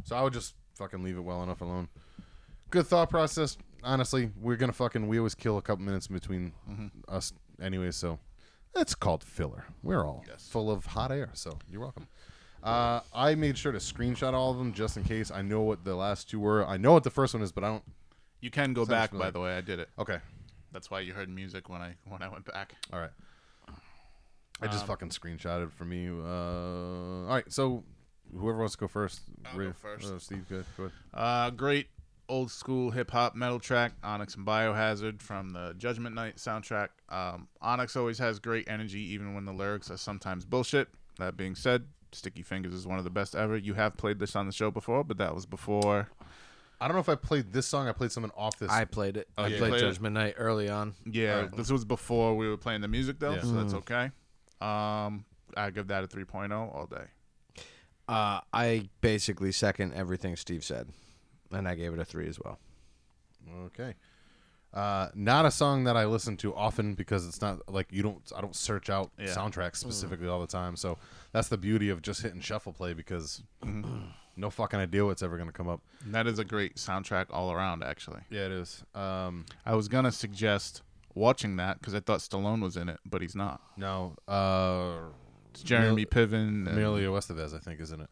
So I would just fucking leave it well enough alone. Good thought process. Honestly, we're gonna fucking we always kill a couple minutes in between Mm-hmm. us anyway, so it's called filler. We're all Yes. full of hot air, so you're welcome. Uh, I made sure to screenshot all of them just in case. I know what the last two were. I know what the first one is, but I don't. You can go Sounds back, familiar. by the way. I did it. Okay, That's why you heard music when I when I went back. all right. I just Um, fucking screenshotted for me. Uh, all right, so whoever wants to go first. I'll Ray- go first. uh, Steve, good. Go ahead. Uh, great old school hip hop metal track, Onyx and Biohazard from the Judgment Night soundtrack. Um, Onyx always has great energy, even when the lyrics are sometimes bullshit. That being said, Sticky Fingers is one of the best ever. You have played this on the show before, but that was before. I don't know if I played this song. I played something off this. I played it. I you played played it? Judgment Night early on. Yeah, Alright. this was before we were playing the music though, Yeah. so that's okay. Um, I give that a 3.0 all day. Uh, I basically second everything Steve said, and I gave it a three as well. Okay. Uh, not a song that I listen to often because it's not like you don't. I don't search out Yeah. soundtracks specifically all the time. So that's the beauty of just hitting shuffle play because no fucking idea what's ever gonna come up. And that is a great soundtrack all around, actually. Yeah, it is. Um, I was gonna suggest watching that because I thought Stallone was in it, but he's not. no. Uh, It's Jeremy Mil- Piven. Emilio Estevez, I think, isn't it?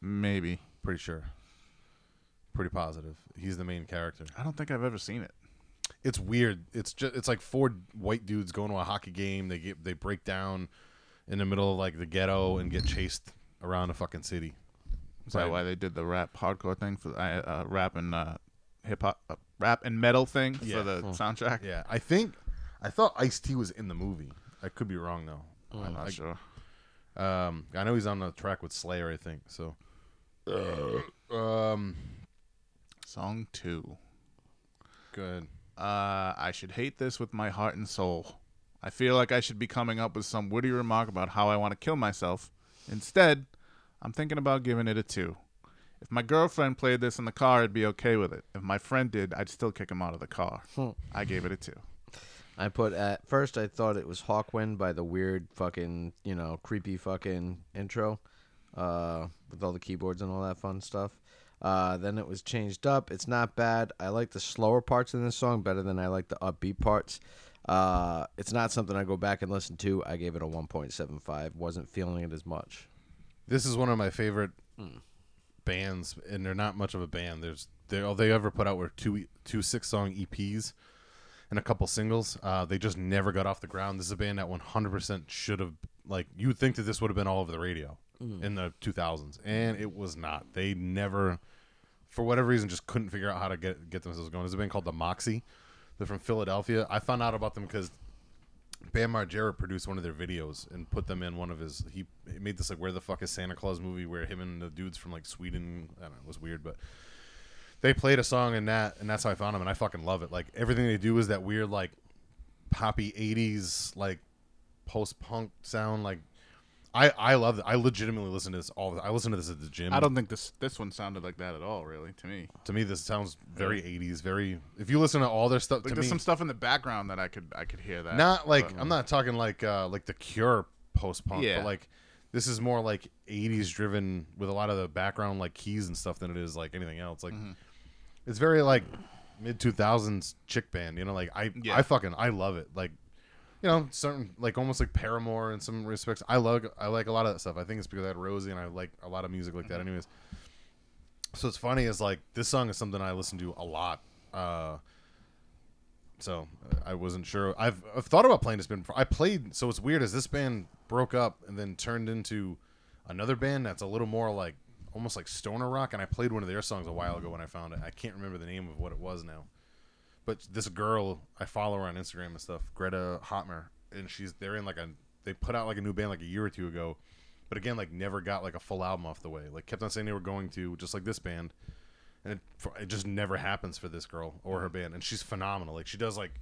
Maybe. Pretty sure. Pretty positive. He's the main character. I don't think I've ever seen it. It's weird. It's just it's like four white dudes going to a hockey game. They get they break down in the middle of like the ghetto and get chased around a fucking city. Is that why they did the rap hardcore thing for uh, rap and uh, hip hop, uh, rap and metal thing Yeah. for the soundtrack? Yeah, I think I thought Ice T was in the movie. I could be wrong though. I'm not I, sure. Um, I know he's on the track with Slayer. I think so. um, Song two. good. Uh, I should hate this with my heart and soul. I feel like I should be coming up with some witty remark about how I want to kill myself. Instead, I'm thinking about giving it a two. If my girlfriend played this in the car, I'd be okay with it. If my friend did, I'd still kick him out of the car. I gave it a two. I put at first I thought it was Hawkwind by the weird fucking you know creepy fucking intro, uh, with all the keyboards and all that fun stuff. Uh, then it was changed up. It's not bad. I like the slower parts in this song better than I like the upbeat parts. Uh, it's not something I go back and listen to. I gave it a 1.75. Wasn't feeling it as much. This is one of my favorite bands, and they're not much of a band. There's they all they ever put out were two two six song EPs and a couple singles. Uh, they just never got off the ground. This is a band that 100 percent should have like you would think that this would have been all over the radio Mm-hmm. in the 2000s, and it was not. They never, for whatever reason, just couldn't figure out how to get get themselves going. There's a band called the Moxie. They're from Philadelphia. I found out about them because Bam Margera produced one of their videos and put them in one of his. He, he made this like "Where the fuck is Santa Claus" movie where him and the dudes from like Sweden. I don't know. It was weird, but they played a song in that, and that's how I found them, and I fucking love it. Like everything they do is that weird like poppy '80s like post punk sound. Like I I love it. I legitimately listen to this all. The, I listen to this at the gym. I don't think this this one sounded like that at all, really, to me. To me, this sounds very '80s. Very. If you listen to all their stuff, Like there's me, some stuff in the background that I could I could hear that. not like but- I'm not talking like uh like the Cure post punk, Yeah. but like this is more like 80s driven with a lot of the background like keys and stuff than it is like anything else. Like Mm-hmm. it's very like mid 2000s chick band, you know, like I Yeah. I fucking I love it. Like you know, certain like almost like Paramore in some respects. I love I like a lot of that stuff. I think it's because I had Rosie and I like a lot of music like Mm-hmm. that anyways. So it's funny is like this song is something I listen to a lot. Uh So I wasn't sure. I've, I've thought about playing this band. Before. I played. So it's weird as this band broke up and then turned into another band that's a little more like almost like stoner rock. And I played one of their songs a while ago when I found it. I can't remember the name of what it was now. But this girl, I follow her on Instagram and stuff, Greta Hotmer, and she's they're in like a they put out like a new band like a year or two ago, but again like never got like a full album off the way. Like kept on saying they were going to, just like this band, and it, it just never happens for this girl or her band. And she's phenomenal. Like she does like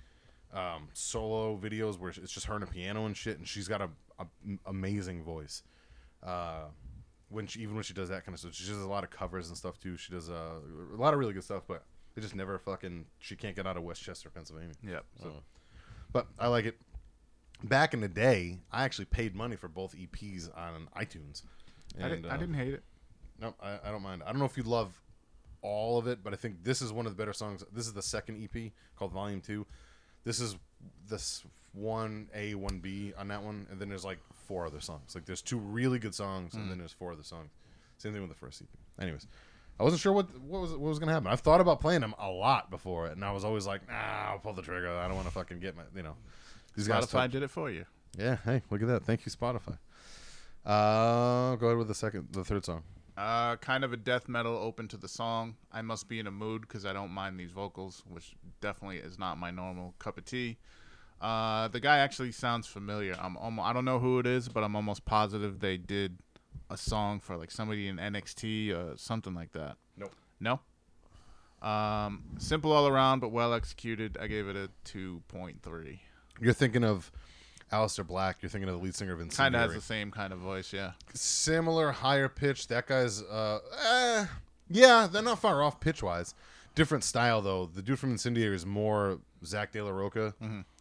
um, solo videos where it's just her and a piano and shit, and she's got a, a amazing voice. Uh, when she even when she does that kind of stuff, she does a lot of covers and stuff too. She does uh, a lot of really good stuff, but they just never fucking. She can't get out of West Chester, Pennsylvania. Yep. So, but I like it. Back in the day, I actually paid money for both EPs on iTunes. I, didn't, I uh, didn't hate it. no, I, I don't mind. I don't know if you love all of it, but I think this is one of the better songs. This is the second EP called Volume Two. This is this one A, one B on that one, and then there's like four other songs. Like there's two really good songs, and then there's four other songs. Same thing with the first EP. Anyways, I wasn't sure what what was what was gonna happen. I've thought about playing them a lot before, and I was always like, Nah, I'll pull the trigger. I don't want to fucking get my you know. These guys Spotify touch- did it for you. Yeah. Hey, look at that. Thank you, Spotify. Uh, go ahead with the second, the third song. Uh, kind of a death metal open to the song. I must be in a mood because I don't mind these vocals, which definitely is not my normal cup of tea. Uh, the guy actually sounds familiar. I'm almost, I don't know who it is, but I'm almost positive they did a song for like somebody in NXT or something like that. Nope. No. Um, simple all around, but well executed. I gave it a two point three. You're thinking of Aleister Black. You're thinking of the lead singer of Incendiary. Kind of Incendiary. has the same kind of voice, yeah. Similar, higher pitch. That guy's, uh, eh, yeah, they're not far off pitch wise. Different style though. The dude from Incendiary is more Zack De La Rocha,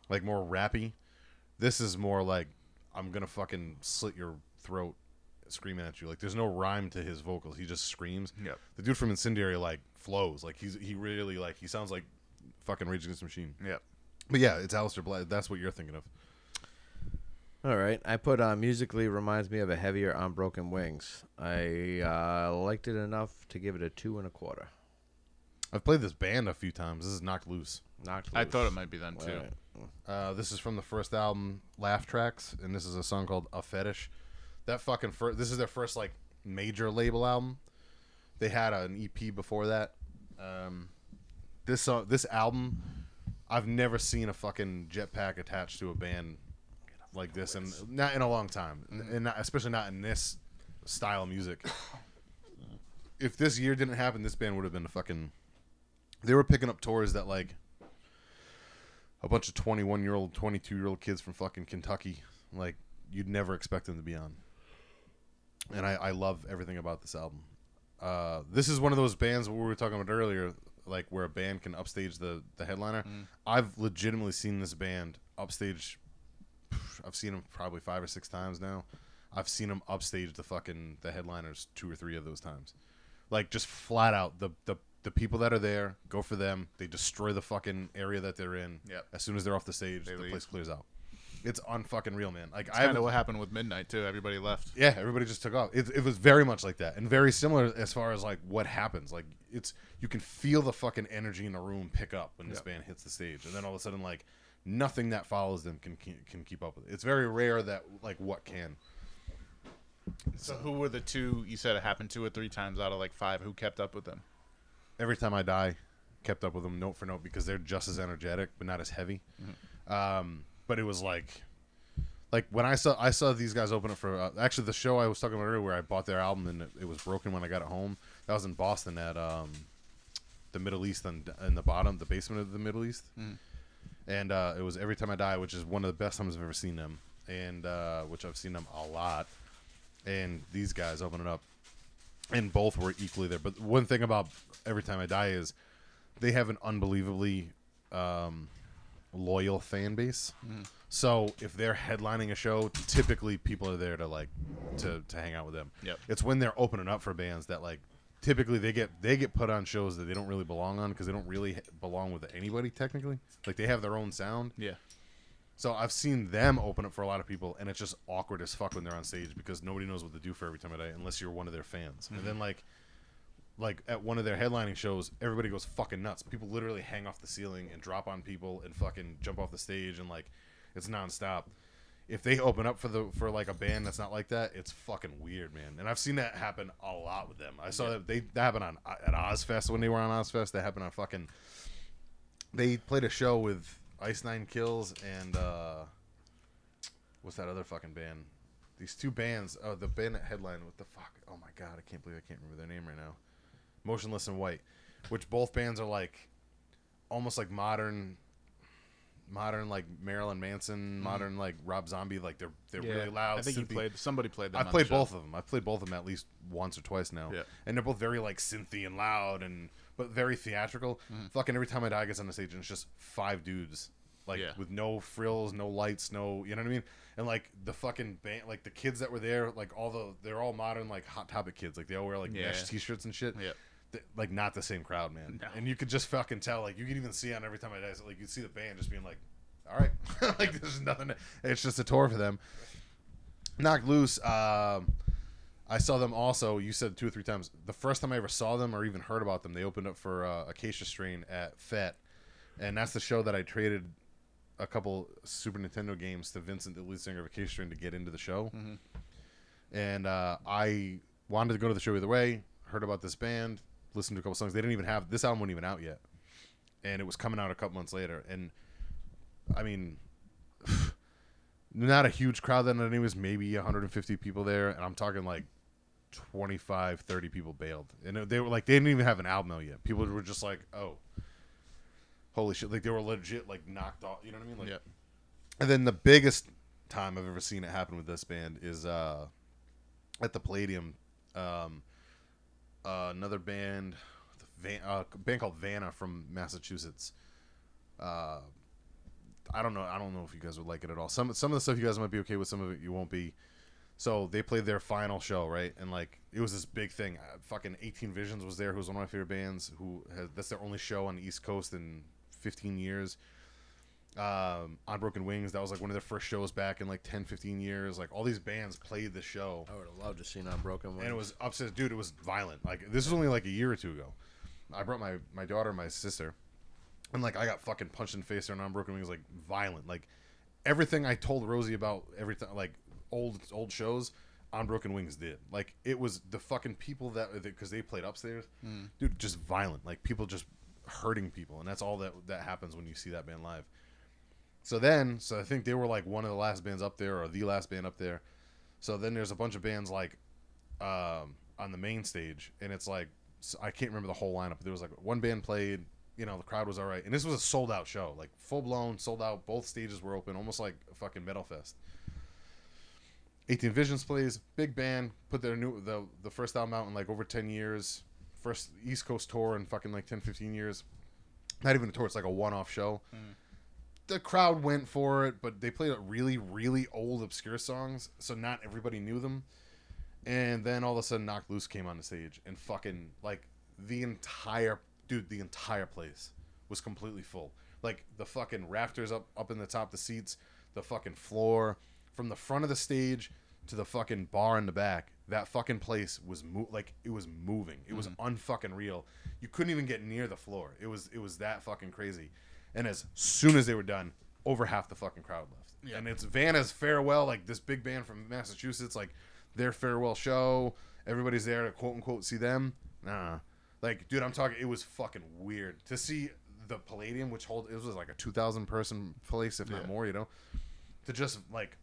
like more rappy. This is more like I'm gonna fucking slit your throat, screaming at you. Like there's no rhyme to his vocals. He just screams. Yep. The dude from Incendiary like flows. Like he's he really like he sounds like fucking Rage Against the Machine. Yep. But yeah, it's Aleister Black. That's what you're thinking of. All right, I put uh, musically reminds me of a heavier on Broken Wings. I uh, liked it enough to give it a two and a quarter. I've played this band a few times. This is Knocked Loose. Knocked Loose. I thought it might be them too. All right. Uh, this is from the first album, Laugh Tracks, and this is a song called "A Fetish." That fucking first. This is their first like major label album. They had an EP before that. Um, this song, this album, I've never seen a fucking jetpack attached to a band like this, and not in a long time, and- and not, especially not in this style of music. if this year didn't happen, this band would have been a fucking. They were picking up tours that like a bunch of 21 year old 22 year old kids from fucking kentucky like you'd never expect them to be on and i, I love everything about this album uh, this is one of those bands we were talking about earlier like where a band can upstage the, the headliner i've legitimately seen this band upstage i've seen them probably five or six times now i've seen them upstage the fucking the headliners two or three of those times like just flat out the the the people that are there go for them. They destroy the fucking area that they're in. Yep. As soon as they're off the stage, the leave. place clears out. It's unfucking real, man. Like I Kind of haven't- what happened with Midnight too. Everybody left. yeah, everybody just took off. It, it was very much like that, and very similar as far as like what happens. Like it's you can feel the fucking energy in the room pick up when this Yep. band hits the stage, and then all of a sudden like nothing that follows them can can, can keep up with it. It's very rare that like what can. So who were the two you said it happened two or three times out of like five? Who kept up with them? every time I die, kept up with them note for note because they're just as energetic but not as heavy. Um, but it was like, like when I saw I saw these guys open it for uh, actually the show I was talking about earlier where I bought their album and it, it was broken when I got it home. That was in Boston at um, the Middle East and in the bottom, the basement of the Middle East, and uh, it was every time I die, which is one of the best times I've ever seen them, and uh, which I've seen them a lot. And these guys open it up and both were equally there. But one thing about Every Time I Die is they have an unbelievably um, loyal fan base. Mm-hmm. So if they're headlining a show, typically people are there to like to, to hang out with them. Yep. It's when they're opening up for bands that like typically they get they get put on shows that they don't really belong on because they don't really belong with anybody technically. Like they have their own sound. Yeah. So I've seen them open up for a lot of people, and it's just awkward as fuck when they're on stage because nobody knows what to do for every time I die unless you're one of their fans. And then mm-hmm. like like at one of their headlining shows, everybody goes fucking nuts. People literally hang off the ceiling and drop on people and fucking jump off the stage and like it's nonstop. If they open up for the for like a band that's not like that, it's fucking weird, man. And I've seen that happen a lot with them. I saw that they that happened on at Ozzfest when they were on Ozzfest. That happened on fucking. They played a show with Ice Nine Kills and uh what's that other fucking band? These two bands. Oh, the band that headline. What the fuck? Oh my god, I can't believe I can't remember their name right now. Motionless in White, which both bands are like almost like modern, modern like Marilyn Manson, modern like Rob Zombie. Like they're they're really loud. I think you played. Somebody played them. I've played the show. both of them. I've played both of them at least once or twice now. Yeah. And they're both very like synthy and loud and but very theatrical. Mm-hmm. Fucking every time I die gets on the stage and it's just five dudes. Like Yeah. with no frills, no lights, no you know what I mean? And like the fucking band like the kids that were there, like all the they're all modern like hot topic kids. Like they all wear like Yeah. mesh t shirts and shit. Yeah. Th- Like not the same crowd, man. No. And you could just fucking tell, like you could even see on every time I die, like you see the band just being like, All right. like there's nothing it's just a tour for them. Knocked Loose. Um, I saw them also. You said two or three times. The first time I ever saw them or even heard about them, they opened up for uh, Acacia Strain at Fete, and that's the show that I traded a couple Super Nintendo games to Vincent, the lead singer of Acacia Strain, to get into the show. And uh, I wanted to go to the show either way. Heard about this band, listened to a couple songs. They didn't even have this album wasn't even out yet, and it was coming out a couple months later. And I mean, not a huge crowd then was maybe 150 people there. And i'm talking like 25 30 people bailed. And they were like they didn't even have an album out yet. People were just like oh holy shit. Like they were legit like knocked off. You know what i mean? Like Yeah. and then the biggest time i've ever seen it happen with this band is uh at the palladium um uh, another band Van, uh, a band called vanna from massachusetts uh I don't know. I don't know if you guys would like it at all. Some some of the stuff you guys might be okay with. Some of it you won't be. So they played their final show, right? And like it was this big thing. Uh, fucking 18 Visions was there, who was one of my favorite bands. Who has, that's their only show on the East Coast in 15 years. Um, on Broken Wings, that was like one of their first shows back in like 10, 15 years. Like all these bands played the show I would have loved to seen on Broken Wings. and it was upstairs, dude. It was violent. Like this was only like a year or two ago. I brought my my daughter, and my sister, and like I got fucking punched in the face there, on broken wings, like violent. Like everything I told Rosie about every time, like old old shows. On Broken Wings did like it was the fucking people that because they played upstairs, dude, just violent like people just hurting people, and that's all that that happens when you see that band live. So then, so I think they were like one of the last bands up there or the last band up there. So then there's a bunch of bands like um, on the main stage, and it's like I can't remember the whole lineup. But there was like one band played, you know, the crowd was all right, and this was a sold out show, like full blown, sold out. Both stages were open, almost like a fucking metal fest. 18 Visions plays, big band, put their new the the first album out in like over 10 years, first East Coast tour in fucking like 10, 15 years. Not even a tour; it's like a one off show the crowd went for it, but they played really, really old, obscure songs, so not everybody knew them. And then all of a sudden, Knock Loose came on the stage, and fucking like the entire dude, the entire place was completely full. Like the fucking rafters up up in the top, the seats, the fucking floor, from the front of the stage to the fucking bar in the back. That fucking place was mo- like it was moving. It was mm-hmm. unfucking real. You couldn't even get near the floor. It was it was that fucking crazy. And as soon as they were done, over half the fucking crowd left. Yeah. And it's Vanna's farewell, like this big band from Massachusetts, like their farewell show. Everybody's there to quote unquote see them. Nah, like dude, I'm talking. It was fucking weird to see the Palladium, which hold it was like a 2,000 person place, if not more. You know, to just like.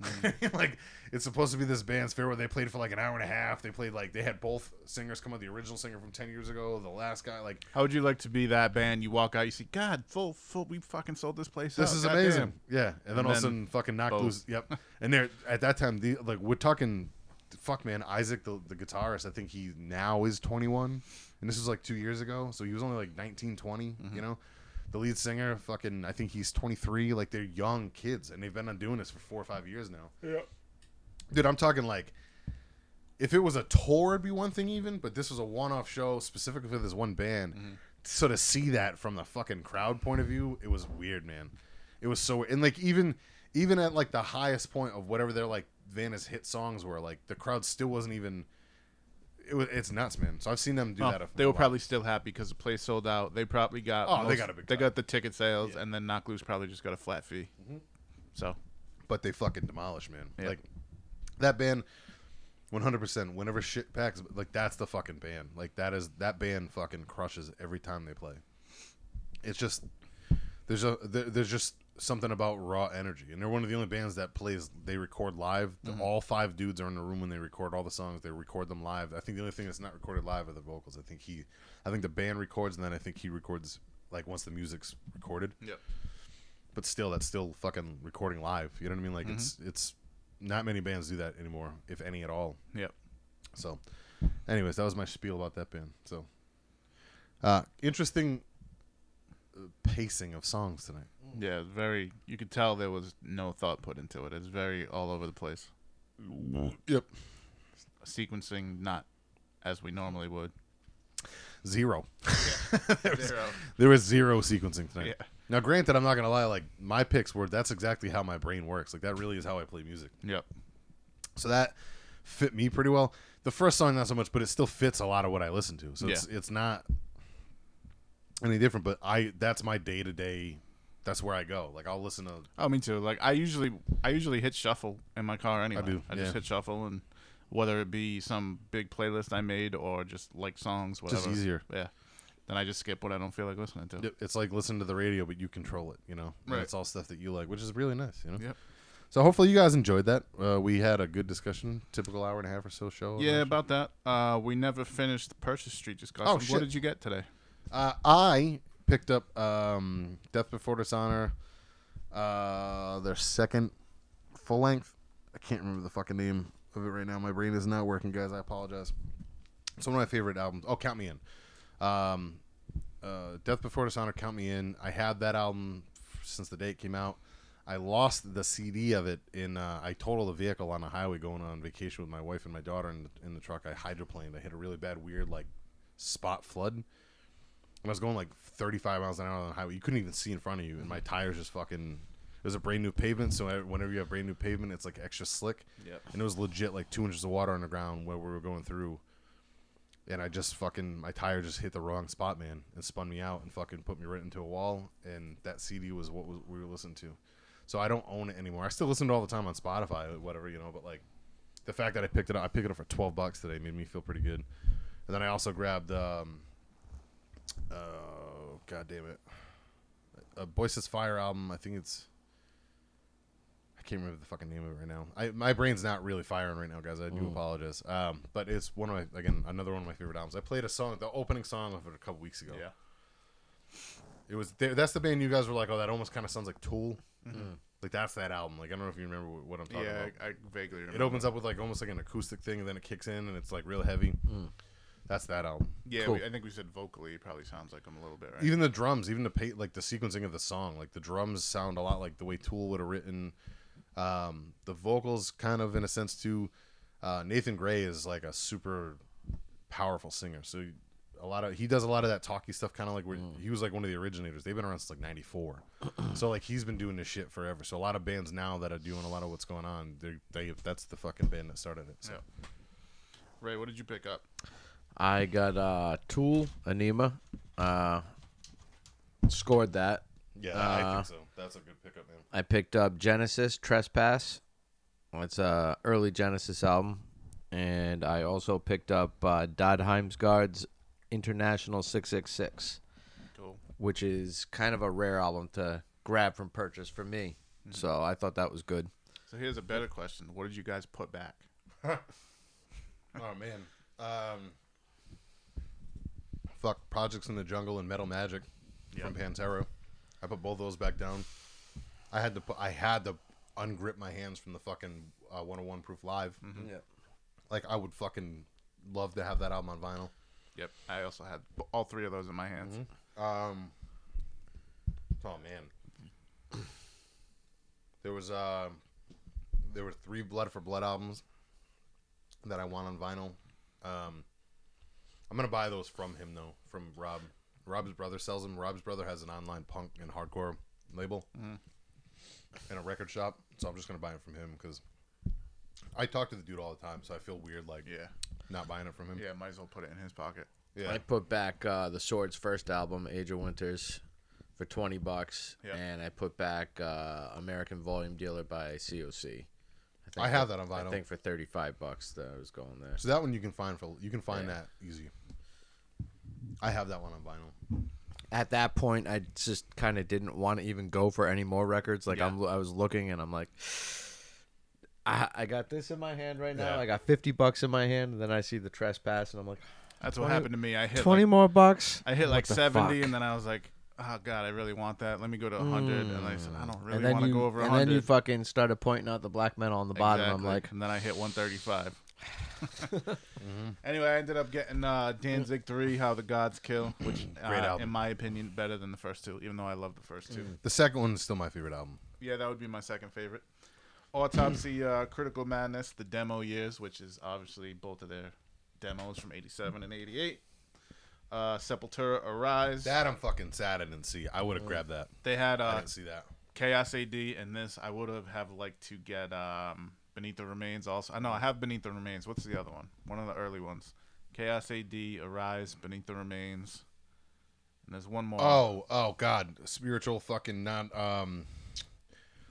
like it's supposed to be this band's fair where They played for like an hour and a half. They played like they had both singers come out. The original singer from ten years ago, the last guy. Like How would you like to be that band? You walk out, you see, God, full, full. We fucking sold this place. This out. is Goddamn." amazing. Yeah, and then And all of a sudden, fucking knock both. loose. Yep. And there at that time, the like we're talking, fuck man, Isaac the the guitarist. I think he now is 21, and this was like two years ago, so he was only like 19, 20. Mm-hmm. You know, the lead singer, fucking, I think he's 23. Like they're young kids, and they've been on doing this for four or five years now. Yeah. Dude, I'm talking like. If it was a tour, it'd be one thing even, but this was a one-off show specifically for this one band. Mm-hmm. So to see that from the fucking crowd point of view, it was weird, man. It was so and like even even at like the highest point of whatever their like Vanna's hit songs were, like the crowd still wasn't even it was, it's nuts, man. So I've seen them do Oh, that. a- they were probably still happy because the place sold out. They probably got. Oh, they got a big They cut. got the ticket sales, Yeah. Mm-hmm. and then Knock Loose probably just got a flat fee. So but they fucking demolish, man. Yeah. Like that band, one hundred percent. Whenever shit packs, like that's the fucking band. Like that is that band fucking crushes every time they play. It's just there's a there, there's just something about raw energy, and they're one of the only bands that plays. They record live. The- All five dudes are in the room when they record all the songs. They record them live. I think the only thing that's not recorded live are the vocals. I think he, I think the band records, and then I think he records like once the music's recorded yep. but still that's still fucking recording live you know what i mean like it's it's not many bands do that anymore if any at all Yep. so anyways that was my spiel about that band so uh interesting uh, pacing of songs tonight Yeah, very. You could tell there was no thought put into it. It's very all over the place. yep Sequencing not as we normally would. zero there, was, Zero. there was zero sequencing tonight Yeah. now granted i'm not gonna lie like my picks were that's exactly how my brain works like that really is how i play music Yep. So that fit me pretty well. The first song not so much, but it still fits a lot of what I listen to. So it's Yeah. it's not any different. But I that's my day to day. That's where I go. Like I'll listen to. Oh, me too. Like I usually, I usually hit shuffle in my car anyway. do, I just hit shuffle, and whether it be some big playlist I made or just like songs, whatever. Just easier. Yeah. Then I just skip what I don't feel like listening to. It's like listening to the radio, but you control it. You know, And Right. It's all stuff that you like, which is really nice. You know. Yep. So hopefully you guys enjoyed that. Uh, we had a good discussion. Typical hour and a half or so show. Yeah, about that. Uh, we never finished the purchase street discussion. Oh, What did you get today? Uh, I picked up um, Death Before Dishonor, uh, their second full length. I can't remember the fucking name of it right now. My brain is not working, guys. I apologize. It's one of my favorite albums. Oh, Count Me In. Um, uh, Death Before Dishonor, Count Me In. I had that album since the day it came out. I lost the CD of it in. Uh, I totaled a vehicle on a highway going on vacation with my wife and my daughter in the, in the truck. I hydroplaned. I hit a really bad, weird like spot flood. And I was going like 35 miles an hour on the highway. You couldn't even see in front of you, and my tires just fucking. It was a brand new pavement, so whenever you have brand new pavement, it's like extra slick. Yep. And it was legit like two inches of water on the ground where we were going through. And I just fucking my tire just hit the wrong spot, man, and spun me out and fucking put me right into a wall. And that CD was what was, we were listening to. So I don't own it anymore. I still listen to it all the time on Spotify, whatever you know. But like the fact that I picked it up, I picked it up for 12 bucks today, made me feel pretty good. And then I also grabbed um, uh, god damn it, a Boysetsfire album. I think it's. I can't remember the fucking name of it right now. I my brain's not really firing right now, guys. I do apologize. Um, but it's one of my again another one of my favorite albums. I played a song, the opening song of it a couple weeks ago. Yeah. It was there, that's the band you guys were like, oh, that almost kind of sounds like Tool. Like that's that album. Like I don't know if you remember what I'm talking Yeah, about. I, I vaguely remember. It opens up with like almost like an acoustic thing, and then it kicks in, and it's like real heavy. That's that album. Yeah, Cool. we, I think we said vocally. It probably sounds like them a little bit, right? Even the drums, even the pa- like the sequencing of the song, like the drums sound a lot like the way Tool would have written. Um, the vocals, kind of in a sense, too. Uh, Nathan Gray is like a super powerful singer, so a lot of he does a lot of that talky stuff, kind of like where he was like one of the originators. They've been around since like '94, so like he's been doing this shit forever. So a lot of bands now that are doing a lot of what's going on, they they that's the fucking band that started it. So. Yeah. Ray, what did you pick up? I got uh, Tool, Anima. Uh, scored that. Yeah, I Uh, think so. That's a good pickup, man. I picked up Genesis Trespass. It's a early Genesis album, and I also picked up uh, Dødheimsgard's International Six Six Six, Cool. which is kind of a rare album to grab from purchase for me. Hmm. So I thought that was good. So here's a better question: What did you guys put back? Oh man. Um, fuck Projects in the Jungle and Metal Magic from Pantera. I put both those back down. I had to put. I had to ungrip my hands from the fucking uh, 101 Proof Live. Yeah. Like I would fucking love to have that album on vinyl. Yep, I also had all three of those in my hands. Um. Oh man. There was uh, there were three Blood for Blood albums that I want on vinyl. Um, I'm gonna buy those from him though, from Rob. Rob's brother sells them. Rob's brother has an online punk and hardcore label and a record shop, so I'm just gonna buy them from him because I talk to the dude all the time, so I feel weird like Yeah, not buying it from him. Yeah, might as well put it in his pocket. yeah. I put back uh, the Swords first album, Age of Winters, for twenty bucks, Yeah. and I put back uh, America's Volume Dealer by COC. I have that on vinyl. I think for thirty five bucks that I was going there. So that one you can find for you can find Yeah. that easy. I have that one on vinyl. At that point, I just kind of didn't want to even go for any more records. Like Yeah. I'm, I was looking, and I'm like, I, I got this in my hand right now. Yeah. I got fifty bucks in my hand, and then I see the trespass, and I'm like, That's what happened to me. I hit twenty like, more bucks. I hit like 70, fuck? and then I was like, oh god, I really want that. Let me go to 100, hmm. and I said, I don't really then want to you, go over and then you fucking started pointing out the black metal on the bottom. I'm like, and then I hit 135. Mm-hmm. Anyway, I ended up getting uh, Danzig 3, How the Gods Kill, which, uh, in my opinion, better than the first two, even though I love the first two. The second one is still my favorite album. Yeah, that would be my second favorite. Autopsy, uh, Critical Madness, the demo years, which is obviously both of their demos from 87 and 88. Uh, Sepultura, Arise. That I'm fucking sad I didn't see. I would have grabbed that. they had I uh, didn't see that. Chaos AD and this. I would have have liked to get um, Beneath the Remains also. I know I have Beneath the Remains. What's the other one? One of the early ones. Chaos AD, Arise, Beneath the Remains. And there's one more. Oh, oh God, spiritual fucking not. Um,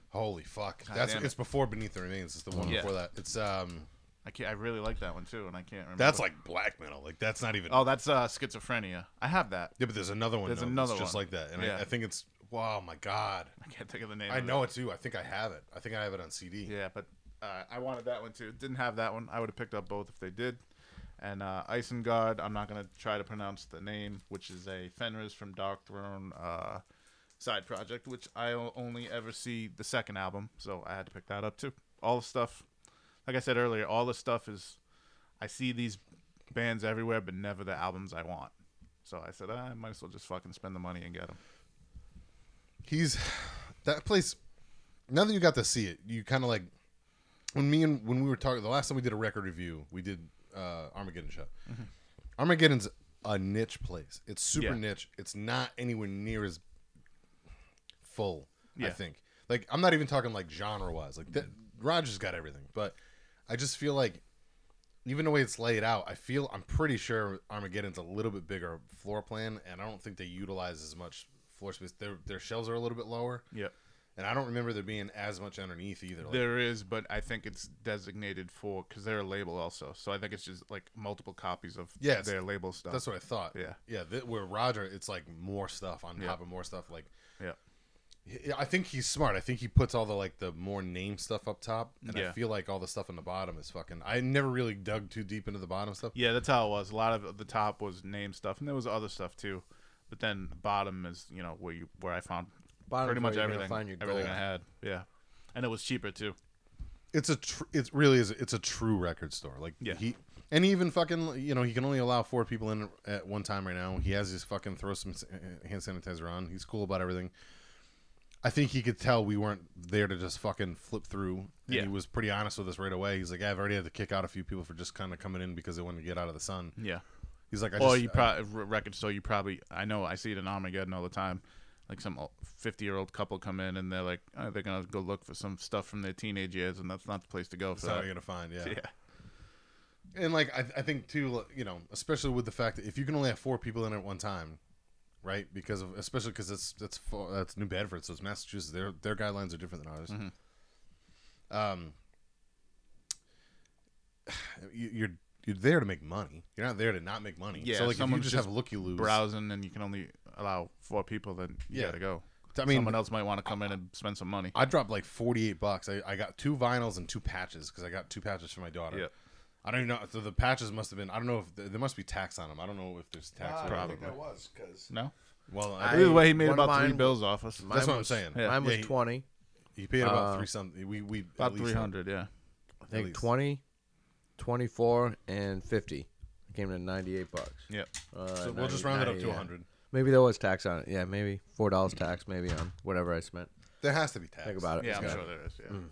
holy fuck. God That's it. it's before Beneath the Remains. It's the one Yeah. before that. It's um, I can't, I really like that one too, and I can't remember. that's like black metal. Like that's not even. Oh, that's uh, Schizophrenia. I have that. yeah, but there's another one. There's though, another just like that, and Yeah. I, I think it's. Wow, my God. I can't think of the name. I know it too. I think I have it. I think I have it on CD. Yeah, but uh, I wanted that one too. Didn't have that one. I would have picked up both if they did. And uh, Isengard, I'm not gonna try to pronounce the name, which is a Fenriz from Darkthrone uh, side project, which I only ever see the second album, so I had to pick that up too. All the stuff, like I said earlier, all the stuff is, I see these bands everywhere, but never the albums I want. So I said, ah, I might as well just fucking spend the money and get them. he's that place now that you got to see it you kind of like when me and when we were talking the last time we did a record review we did uh Armageddon Shop armageddon's a niche place it's super Mm-hmm. Yeah. niche it's not anywhere near as full i think like i'm not even talking like genre wise like that roger's got everything but i just feel like even the way it's laid out, I feel I'm pretty sure Armageddon's a little bit bigger floor plan, and I don't think they utilize as much floor space. Their their shelves are a little bit lower, Yep. And I don't remember there being as much underneath either. Like, There is, but I think it's designated for because they're a label also. So I think it's just like multiple copies of Yeah, it's- their label stuff. that's what I thought. Yeah. yeah. Th- where Roger, it's like more stuff on Yeah. top of more stuff. Like, yeah, I think he's smart. I think he puts all the like the more name stuff up top, and I feel like all the stuff in the bottom is fucking. I never really dug too deep into the bottom stuff. yeah. That's how it was. A lot of the top was name stuff, and there was other stuff too. But then the bottom is you know where you where I found Bottom's pretty much where you're gonna everything. find your everything gold. I had. Yeah, and it was cheaper too. it's a tr- it's really is it's a true record store like Yeah. he and even fucking you know he can only allow four people in at one time right now he has his fucking throw some uh, hand sanitizer on he's cool about everything i think he could tell we weren't there to just fucking flip through and Yeah. he was pretty honest with us right away he's like yeah, i've already had to kick out a few people for just kind of coming in because they wanted to get out of the sun Yeah. he's like I or just, you probably record store. You probably I know I see it in Armageddon all the time. Like some fifty year old couple come in and they're like oh, they're gonna go look for some stuff from their teenage years, and that's not the place to go that's for how that. you're gonna find yeah. Yeah. and like I, I think too you know especially with the fact that if you can only have four people in at one time right because of especially because it's it's fo- that's new bedford so it's massachusetts their their guidelines are different than ours Mm-hmm. um you, you're you're there to make money you're not there to not make money Yeah, so like if you just, just have look you lose browsing and you can only allow four people, then you Yeah. gotta go. i mean Someone else might want to come in and spend some money. i dropped like 48 bucks i, I got two vinyls and two patches because i got two patches for my daughter Yeah. I don't even know. So the patches must have been. I don't know if there must be tax on them. I don't know if there's tax. I on don't them. think Probably. that was because No, Well, I- I, either way, he made one of about three mine- bills off us. That's what I'm was- saying. Yeah. Mine was Yeah, he- twenty. He paid about Uh, three something. We we About least three hundred, yeah. I think least. 20, 24, and fifty. It came to ninety eight bucks. Yep. Uh, So we'll just 90 round it up 90, to yeah. 100. Maybe there was tax on it. Yeah, maybe four dollars tax, maybe on whatever I spent. There has to be tax. Think about it. Yeah, I'm got- sure there is. Yeah. Mm.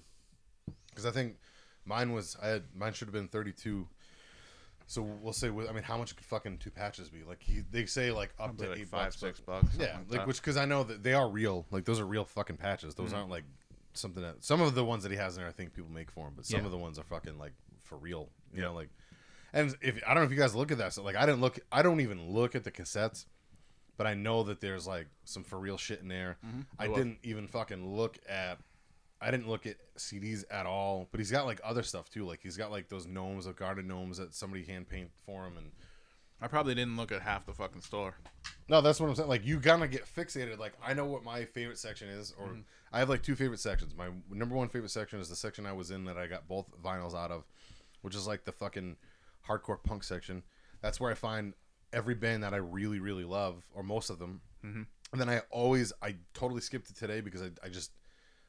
Because I think mine was. I had mine should have been 32. So we'll say. with- I mean, how much could fucking two patches be? Like he, they say like up Probably to like eight five, bucks, but- six bucks. something Yeah, like like that. which because I know that they are real. Like those are real fucking patches. Those mm-hmm. aren't like something that some of the ones that he has in there. I think people make for him, but some Yeah. of the ones are fucking like for real. You know, like. And if I don't know if you guys look at that, so like I didn't look, I don't even look at the cassettes, but I know that there's like some for real shit in there. Mm-hmm. I Oh, well. didn't even fucking look at, I didn't look at CDs at all. But he's got like other stuff too. Like he's got like those gnomes, of garden gnomes that somebody hand paint for him, and I probably didn't look at half the fucking store. no, that's what I'm saying. Like you gotta get fixated. Like I know what my favorite section is, or mm-hmm. I have like two favorite sections. My number one favorite section is the section I was in that I got both vinyls out of, which is like the fucking hardcore punk section. That's where I find every band that I really really love, or most of them. Mm-hmm. And then I always I totally skipped it today because I, I just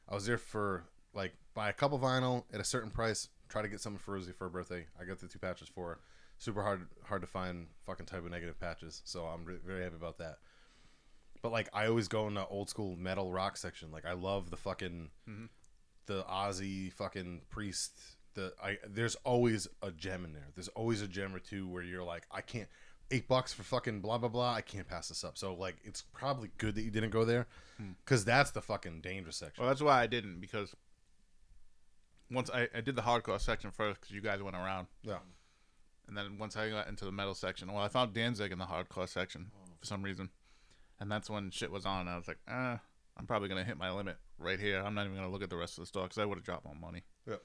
I was there for like buy a couple vinyl at a certain price. Try to get something for Rosie for her birthday. I got the two patches for her. Super hard hard to find fucking Type O Negative patches. So I'm re- very happy about that. But like I always go in the old school metal rock section. Like I love the fucking the Ozzy fucking priest. The I there's always a gem in there. There's always a gem or two where you're like I can't eight bucks for fucking blah blah blah. I can't pass this up. So like it's probably good that you didn't go there because that's the fucking dangerous section. Well, that's why I didn't because once I, I did the hardcore section first because you guys went around, yeah. and then once I got into the metal section, well, I found Danzig in the hardcore section for some reason, and that's when shit was on. And I was like, eh, I'm probably gonna hit my limit right here. I'm not even gonna look at the rest of the store because I would have dropped more money. Yeah.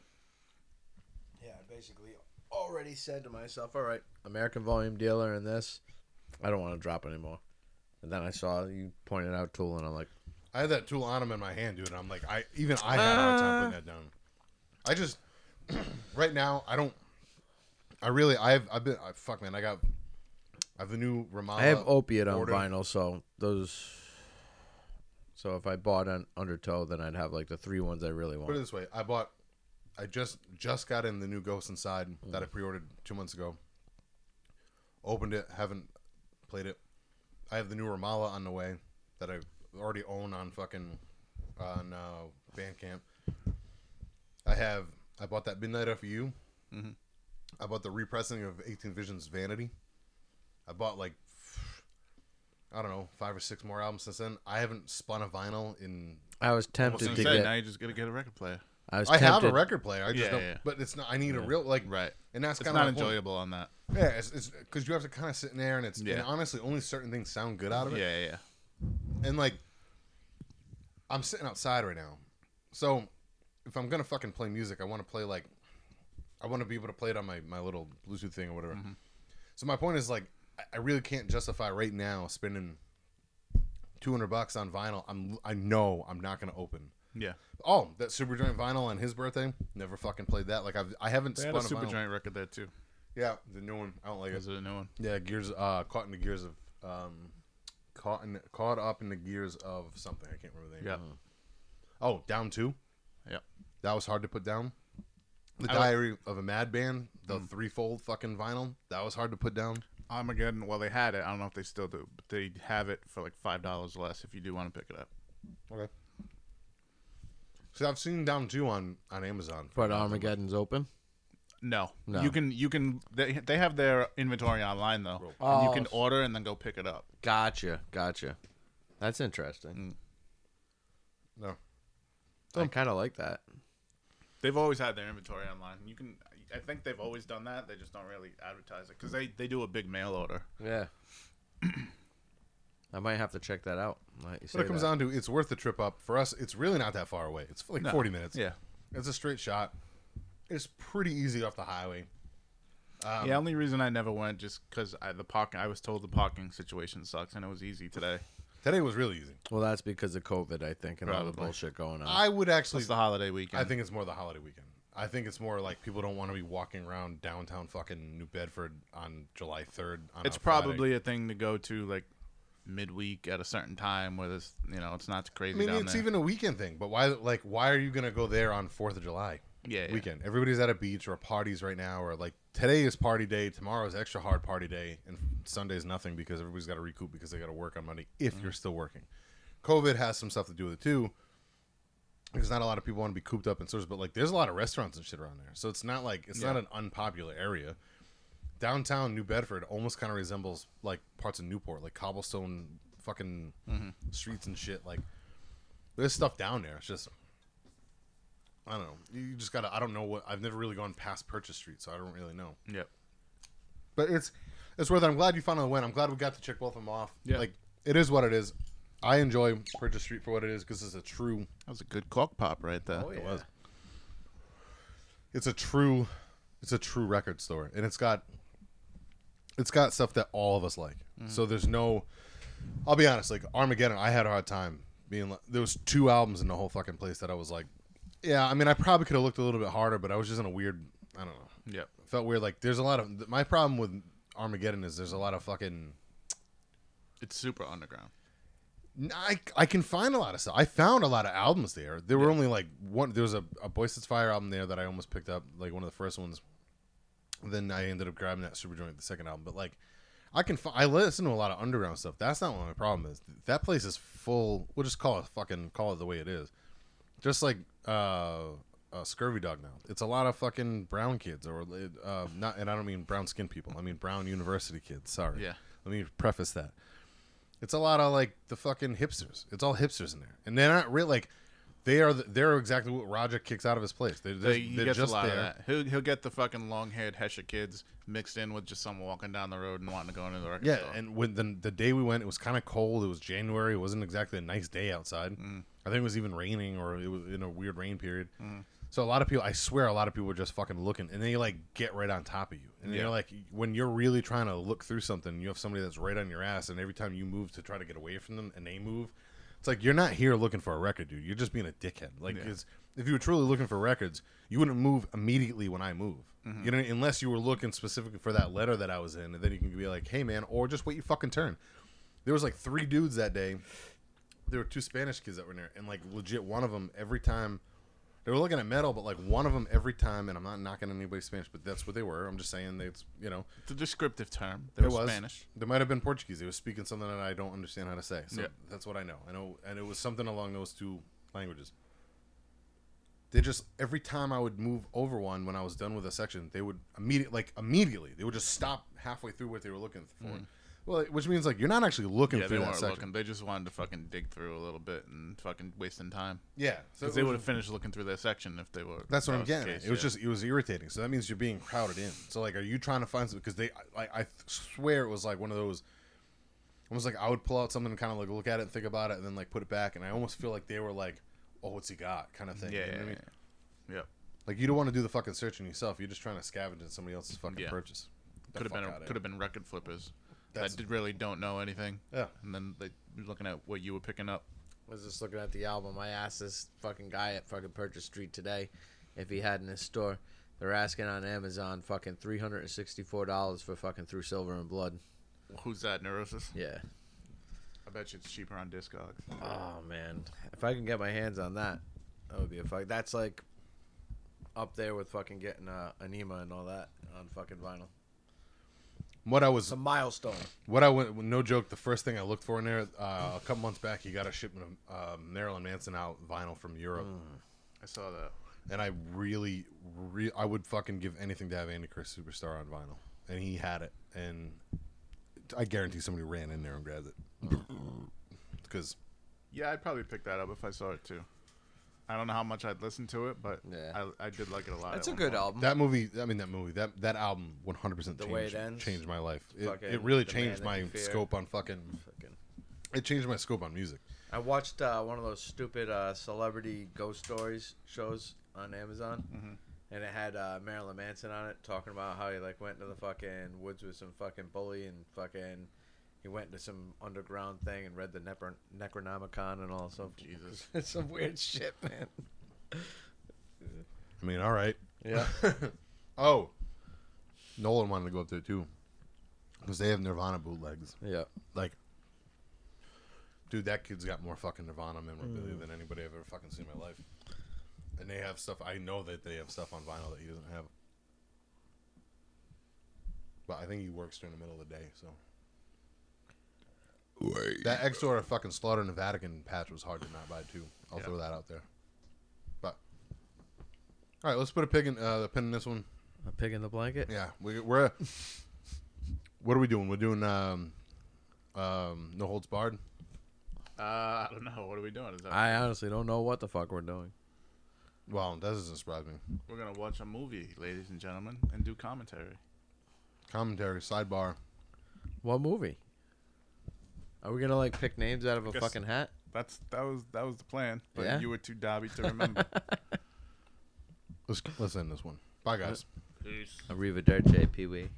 Yeah, basically already said to myself, all right, America's Volume Dealer and this, I don't want to drop anymore. And then I saw you pointed out Tool, and I'm like, I had that Tool Anima in my hand, dude. And I'm like, I even I had a hard time uh. putting that down. I just right now I don't. I really I've I've been I, fuck man. I got I have the new Ramala. I have opiate on vinyl, so those. So if I bought an Undertow, then I'd have like the three ones I really want. Put it want. this way: I bought. I just just got in the new Ghost Inside that Mm. I pre-ordered two months ago. Opened it, haven't played it. I have the new Ramala on the way that I already own on fucking on uh, Bandcamp. I have. I bought that Midnight for You. Mm-hmm. I bought the repressing of 18 Visions Vanity. I bought like I don't know five or six more albums since then. I haven't spun a vinyl in. I was I was tempted gonna to say get. now you just gotta get a record player. I was I tempted. have a record player. I just Yeah, don't. yeah. But it's not. I need a real like. Right. And that's kind of not enjoyable on that. Yeah, it's because you have to kind of sit in there, and it's Yeah. and honestly only certain things sound good out of it. Yeah, yeah, yeah. And like, I'm sitting outside right now, so if I'm gonna fucking play music, I want to play like, I want to be able to play it on my my little Bluetooth thing or whatever. Mm-hmm. So my point is like, I- I really can't justify right now spending 200 bucks on vinyl. I'm I know I'm not gonna open. Yeah. Oh, that Super Joint vinyl on his birthday. Never fucking played that. Like I've I haven't They spun had a a super vinyl. giant record there too. Yeah, the new one. I don't like it. Is it a new one? Yeah, gears. Uh, caught in the gears of um, caught in caught up in the gears of something. I can't remember the name. Yeah. Oh, down two. Yeah. That was hard to put down. The I like- Diary of a Madman, the threefold fucking vinyl. That was hard to put down. Armageddon. Well, they had it. I don't know if they still do, but they have it for like five dollars less if you do want to pick it up. Okay. So I've seen down two on on Amazon. But about- Armageddon's open. No, No. You can you can they, they have their inventory online though, and Oh, you can order and then go pick it up. Gotcha, gotcha. That's interesting. Mm. No. I kind of like that. They've always had their inventory online. You can. I think they've always done that. They just don't really advertise it because they they do a big mail order. Yeah. I might have to check that out. now that you say What it comes that. down to, it's worth the trip up. For us, it's really not that far away. It's like No. 40 minutes. Yeah. It's a straight shot. It's pretty easy off the highway. Um, the only reason I never went just because the parking. I was told the parking situation sucks, and it was easy today. Today was really easy. Well, that's because of COVID, I think, and all the Probably. bullshit going on. I would actually. It's the holiday weekend. I think it's more the holiday weekend. I think it's more like people don't want to be walking around downtown fucking New Bedford on July 3rd. On it's a probably a thing to go to like midweek at a certain time where there's you know it's not crazy. I mean, it's there. even a weekend thing. But why? Like, why are you gonna go there on Fourth of July yeah, yeah. weekend? Everybody's at a beach or parties right now, or like today is party day, tomorrow is extra hard party day, and Sunday's nothing because everybody's got to recoup because they got to work on Monday if Mm-hmm. you're still working. COVID has some stuff to do with it too. Because not a lot of people want to be cooped up in stores, but like there's a lot of restaurants and shit around there, so it's not like it's not an unpopular area. Downtown New Bedford almost kind of resembles like parts of Newport, like cobblestone fucking Mm-hmm. streets and shit. Like there's stuff down there. It's just I don't know. You just gotta. I don't know what. I've never really gone past Purchase Street, so I don't really know. Yep. But it's it's worth it. I'm glad you finally went. I'm glad we got to check both of them off. Yeah. Like it is what it is. I enjoy Purchase Street for what it is because it's a true. That was a good cork pop right there. Oh, yeah. was. It's a true, it's a true record store, and it's got, it's got stuff that all of us like. So mm. there's no, I'll be honest, like Armageddon, I had a hard time being. Like, there was two albums in the whole fucking place that I was like, yeah. I mean, I probably could have looked a little bit harder, but I was just in a weird. I don't know. Yeah, felt weird. Like there's a lot of my problem with Armageddon is there's a lot of fucking. It's super underground. I, I can find a lot of stuff. I found a lot of albums there. There were only like one. There was a, a Boysetsfire album there that I almost picked up, like one of the first ones. Then I ended up grabbing that Super Joint, the second album. But like, I can fi- I listen to a lot of underground stuff. That's not what my problem is. That place is full. We'll just call it fucking call it the way it is. Just like uh, uh Scurvy Dog now. It's a lot of fucking brown kids or uh not. And I don't mean brown skin people. I mean brown university kids. Sorry. Yeah. Let me preface that. It's a lot of like the fucking hipsters. It's all hipsters in there, and they're not really like they are. The, they're exactly what Roger kicks out of his place. They're, they're, he they're gets just a lot there. of that. He'll he'll get the fucking long haired hesher kids mixed in with just someone walking down the road and wanting to go into the record Yeah, store. and when the the day we went, it was kind of cold. It was January. It wasn't exactly a nice day outside. Mm. I think it was even raining, or it was in a weird rain period. So a lot of people, I swear, a lot of people were just fucking looking, and they like get right on top of you. And Yeah. you're like, when you're really trying to look through something, you have somebody that's right on your ass, and every time you move to try to get away from them, and they move, it's like you're not here looking for a record, dude. You're just being a dickhead. Like, 'cause if you were truly looking for records, you wouldn't move immediately when I move. Mm-hmm. You know, unless you were looking specifically for that letter that I was in, and then you can be like, hey man, or just wait your fucking turn. There was like three dudes that day. There were two Spanish kids that were in there, and like legit, one of them every time they were looking at metal, but like one of them every time, and I'm not knocking anybody's Spanish, but that's what they were. I'm just saying they, it's you know, it's a descriptive term. They it were was Spanish. They might have been Portuguese. They were speaking something that I don't understand how to say. So Yeah. that's what I know. I know, and it was something along those two languages. They just every time I would move over one when I was done with a section, they would immediately, like immediately, they would just stop halfway through what they were looking for. Mm. Well, which means like you're not actually looking. Yeah, through they that weren't section. looking. They just wanted to fucking dig through a little bit and fucking wasting time. Yeah, so Because they would have finished looking through their section if they were. That's what that I'm getting. at. It was just it was irritating. So that means you're being crowded in. So like, are you trying to find something? Because they, I, I swear it was like one of those. Almost like I would pull out something and kind of like look at it and think about it and then like put it back. And I almost feel like they were like, "Oh, what's he got?" kind of thing. Yeah, You know yeah, I mean? yeah. Yep. Like you don't want to do the fucking searching yourself. You're just trying to scavenge in somebody else's fucking Yeah. purchase. Could have been could have been record flippers That's- that did, really don't know anything. Yeah. And then they looking at what you were picking up. I was just looking at the album. I asked this fucking guy at fucking Purchase Street today if he had in his store. They're asking on Amazon fucking three hundred and sixty four dollars for fucking Through Silver in Blood. Who's that? Neurosis. Yeah. I bet you it's cheaper on Discogs. Oh man, if I can get my hands on that, that would be a fuck. That's like up there with fucking getting uh, Anima and all that on fucking vinyl. What I was, It's a milestone. what I went, no joke. The first thing I looked for in there, uh, a couple months back, he got a shipment of uh, Marilyn Manson out vinyl from Europe. I saw that. and I really, re- I would fucking give anything to have Antichrist Superstar on vinyl, and he had it, and I guarantee somebody ran in there and grabbed it because Yeah, I'd probably pick that up if I saw it too. I don't know how much I'd listen to it, but Yeah. I, I did like it a lot. That's at a one good point. album. that movie, I mean that movie, that that album, one hundred percent The way changed it ends? changed my life. It, Fucking it really The Man changed That my Fear. scope on fucking. Fucking- It changed my scope on music. I watched uh, one of those stupid uh, celebrity ghost stories shows on Amazon, and it had uh, Marilyn Manson on it, talking about how he like went into the fucking woods with some fucking bully and fucking he went into some underground thing and read the Necro- Necronomicon and all stuff. Jesus. it's some weird shit, man. I mean, all right. Yeah. Oh, Nolan wanted to go up there too because they have Nirvana bootlegs. yeah. Like, dude, that kid's got more fucking Nirvana memorabilia Mm. than anybody I've ever fucking seen in my life. And they have stuff. I know that they have stuff on vinyl that he doesn't have. But I think he works during the middle of the day, so. That X or fucking Slaughter in the Vatican patch was hard to not buy too. I'll Yeah. throw that out there. But all right, let's put a pig in uh, the pin in this one. A pig in the blanket. Yeah, we, we're. what are we doing? We're doing um, um, no holds barred. Uh, I don't know. What are we doing? Is that I honestly don't know what the fuck we're doing. Well, that doesn't surprise me. we're gonna watch a movie, ladies and gentlemen, and do commentary. Commentary sidebar. What movie? Are we gonna like pick names out of a Guess- fucking hat? That's that was that was the plan, but Yeah? you were too dobby to remember. Let's let's end this one. Bye guys. Peace. Arrivederci, Pee Wee.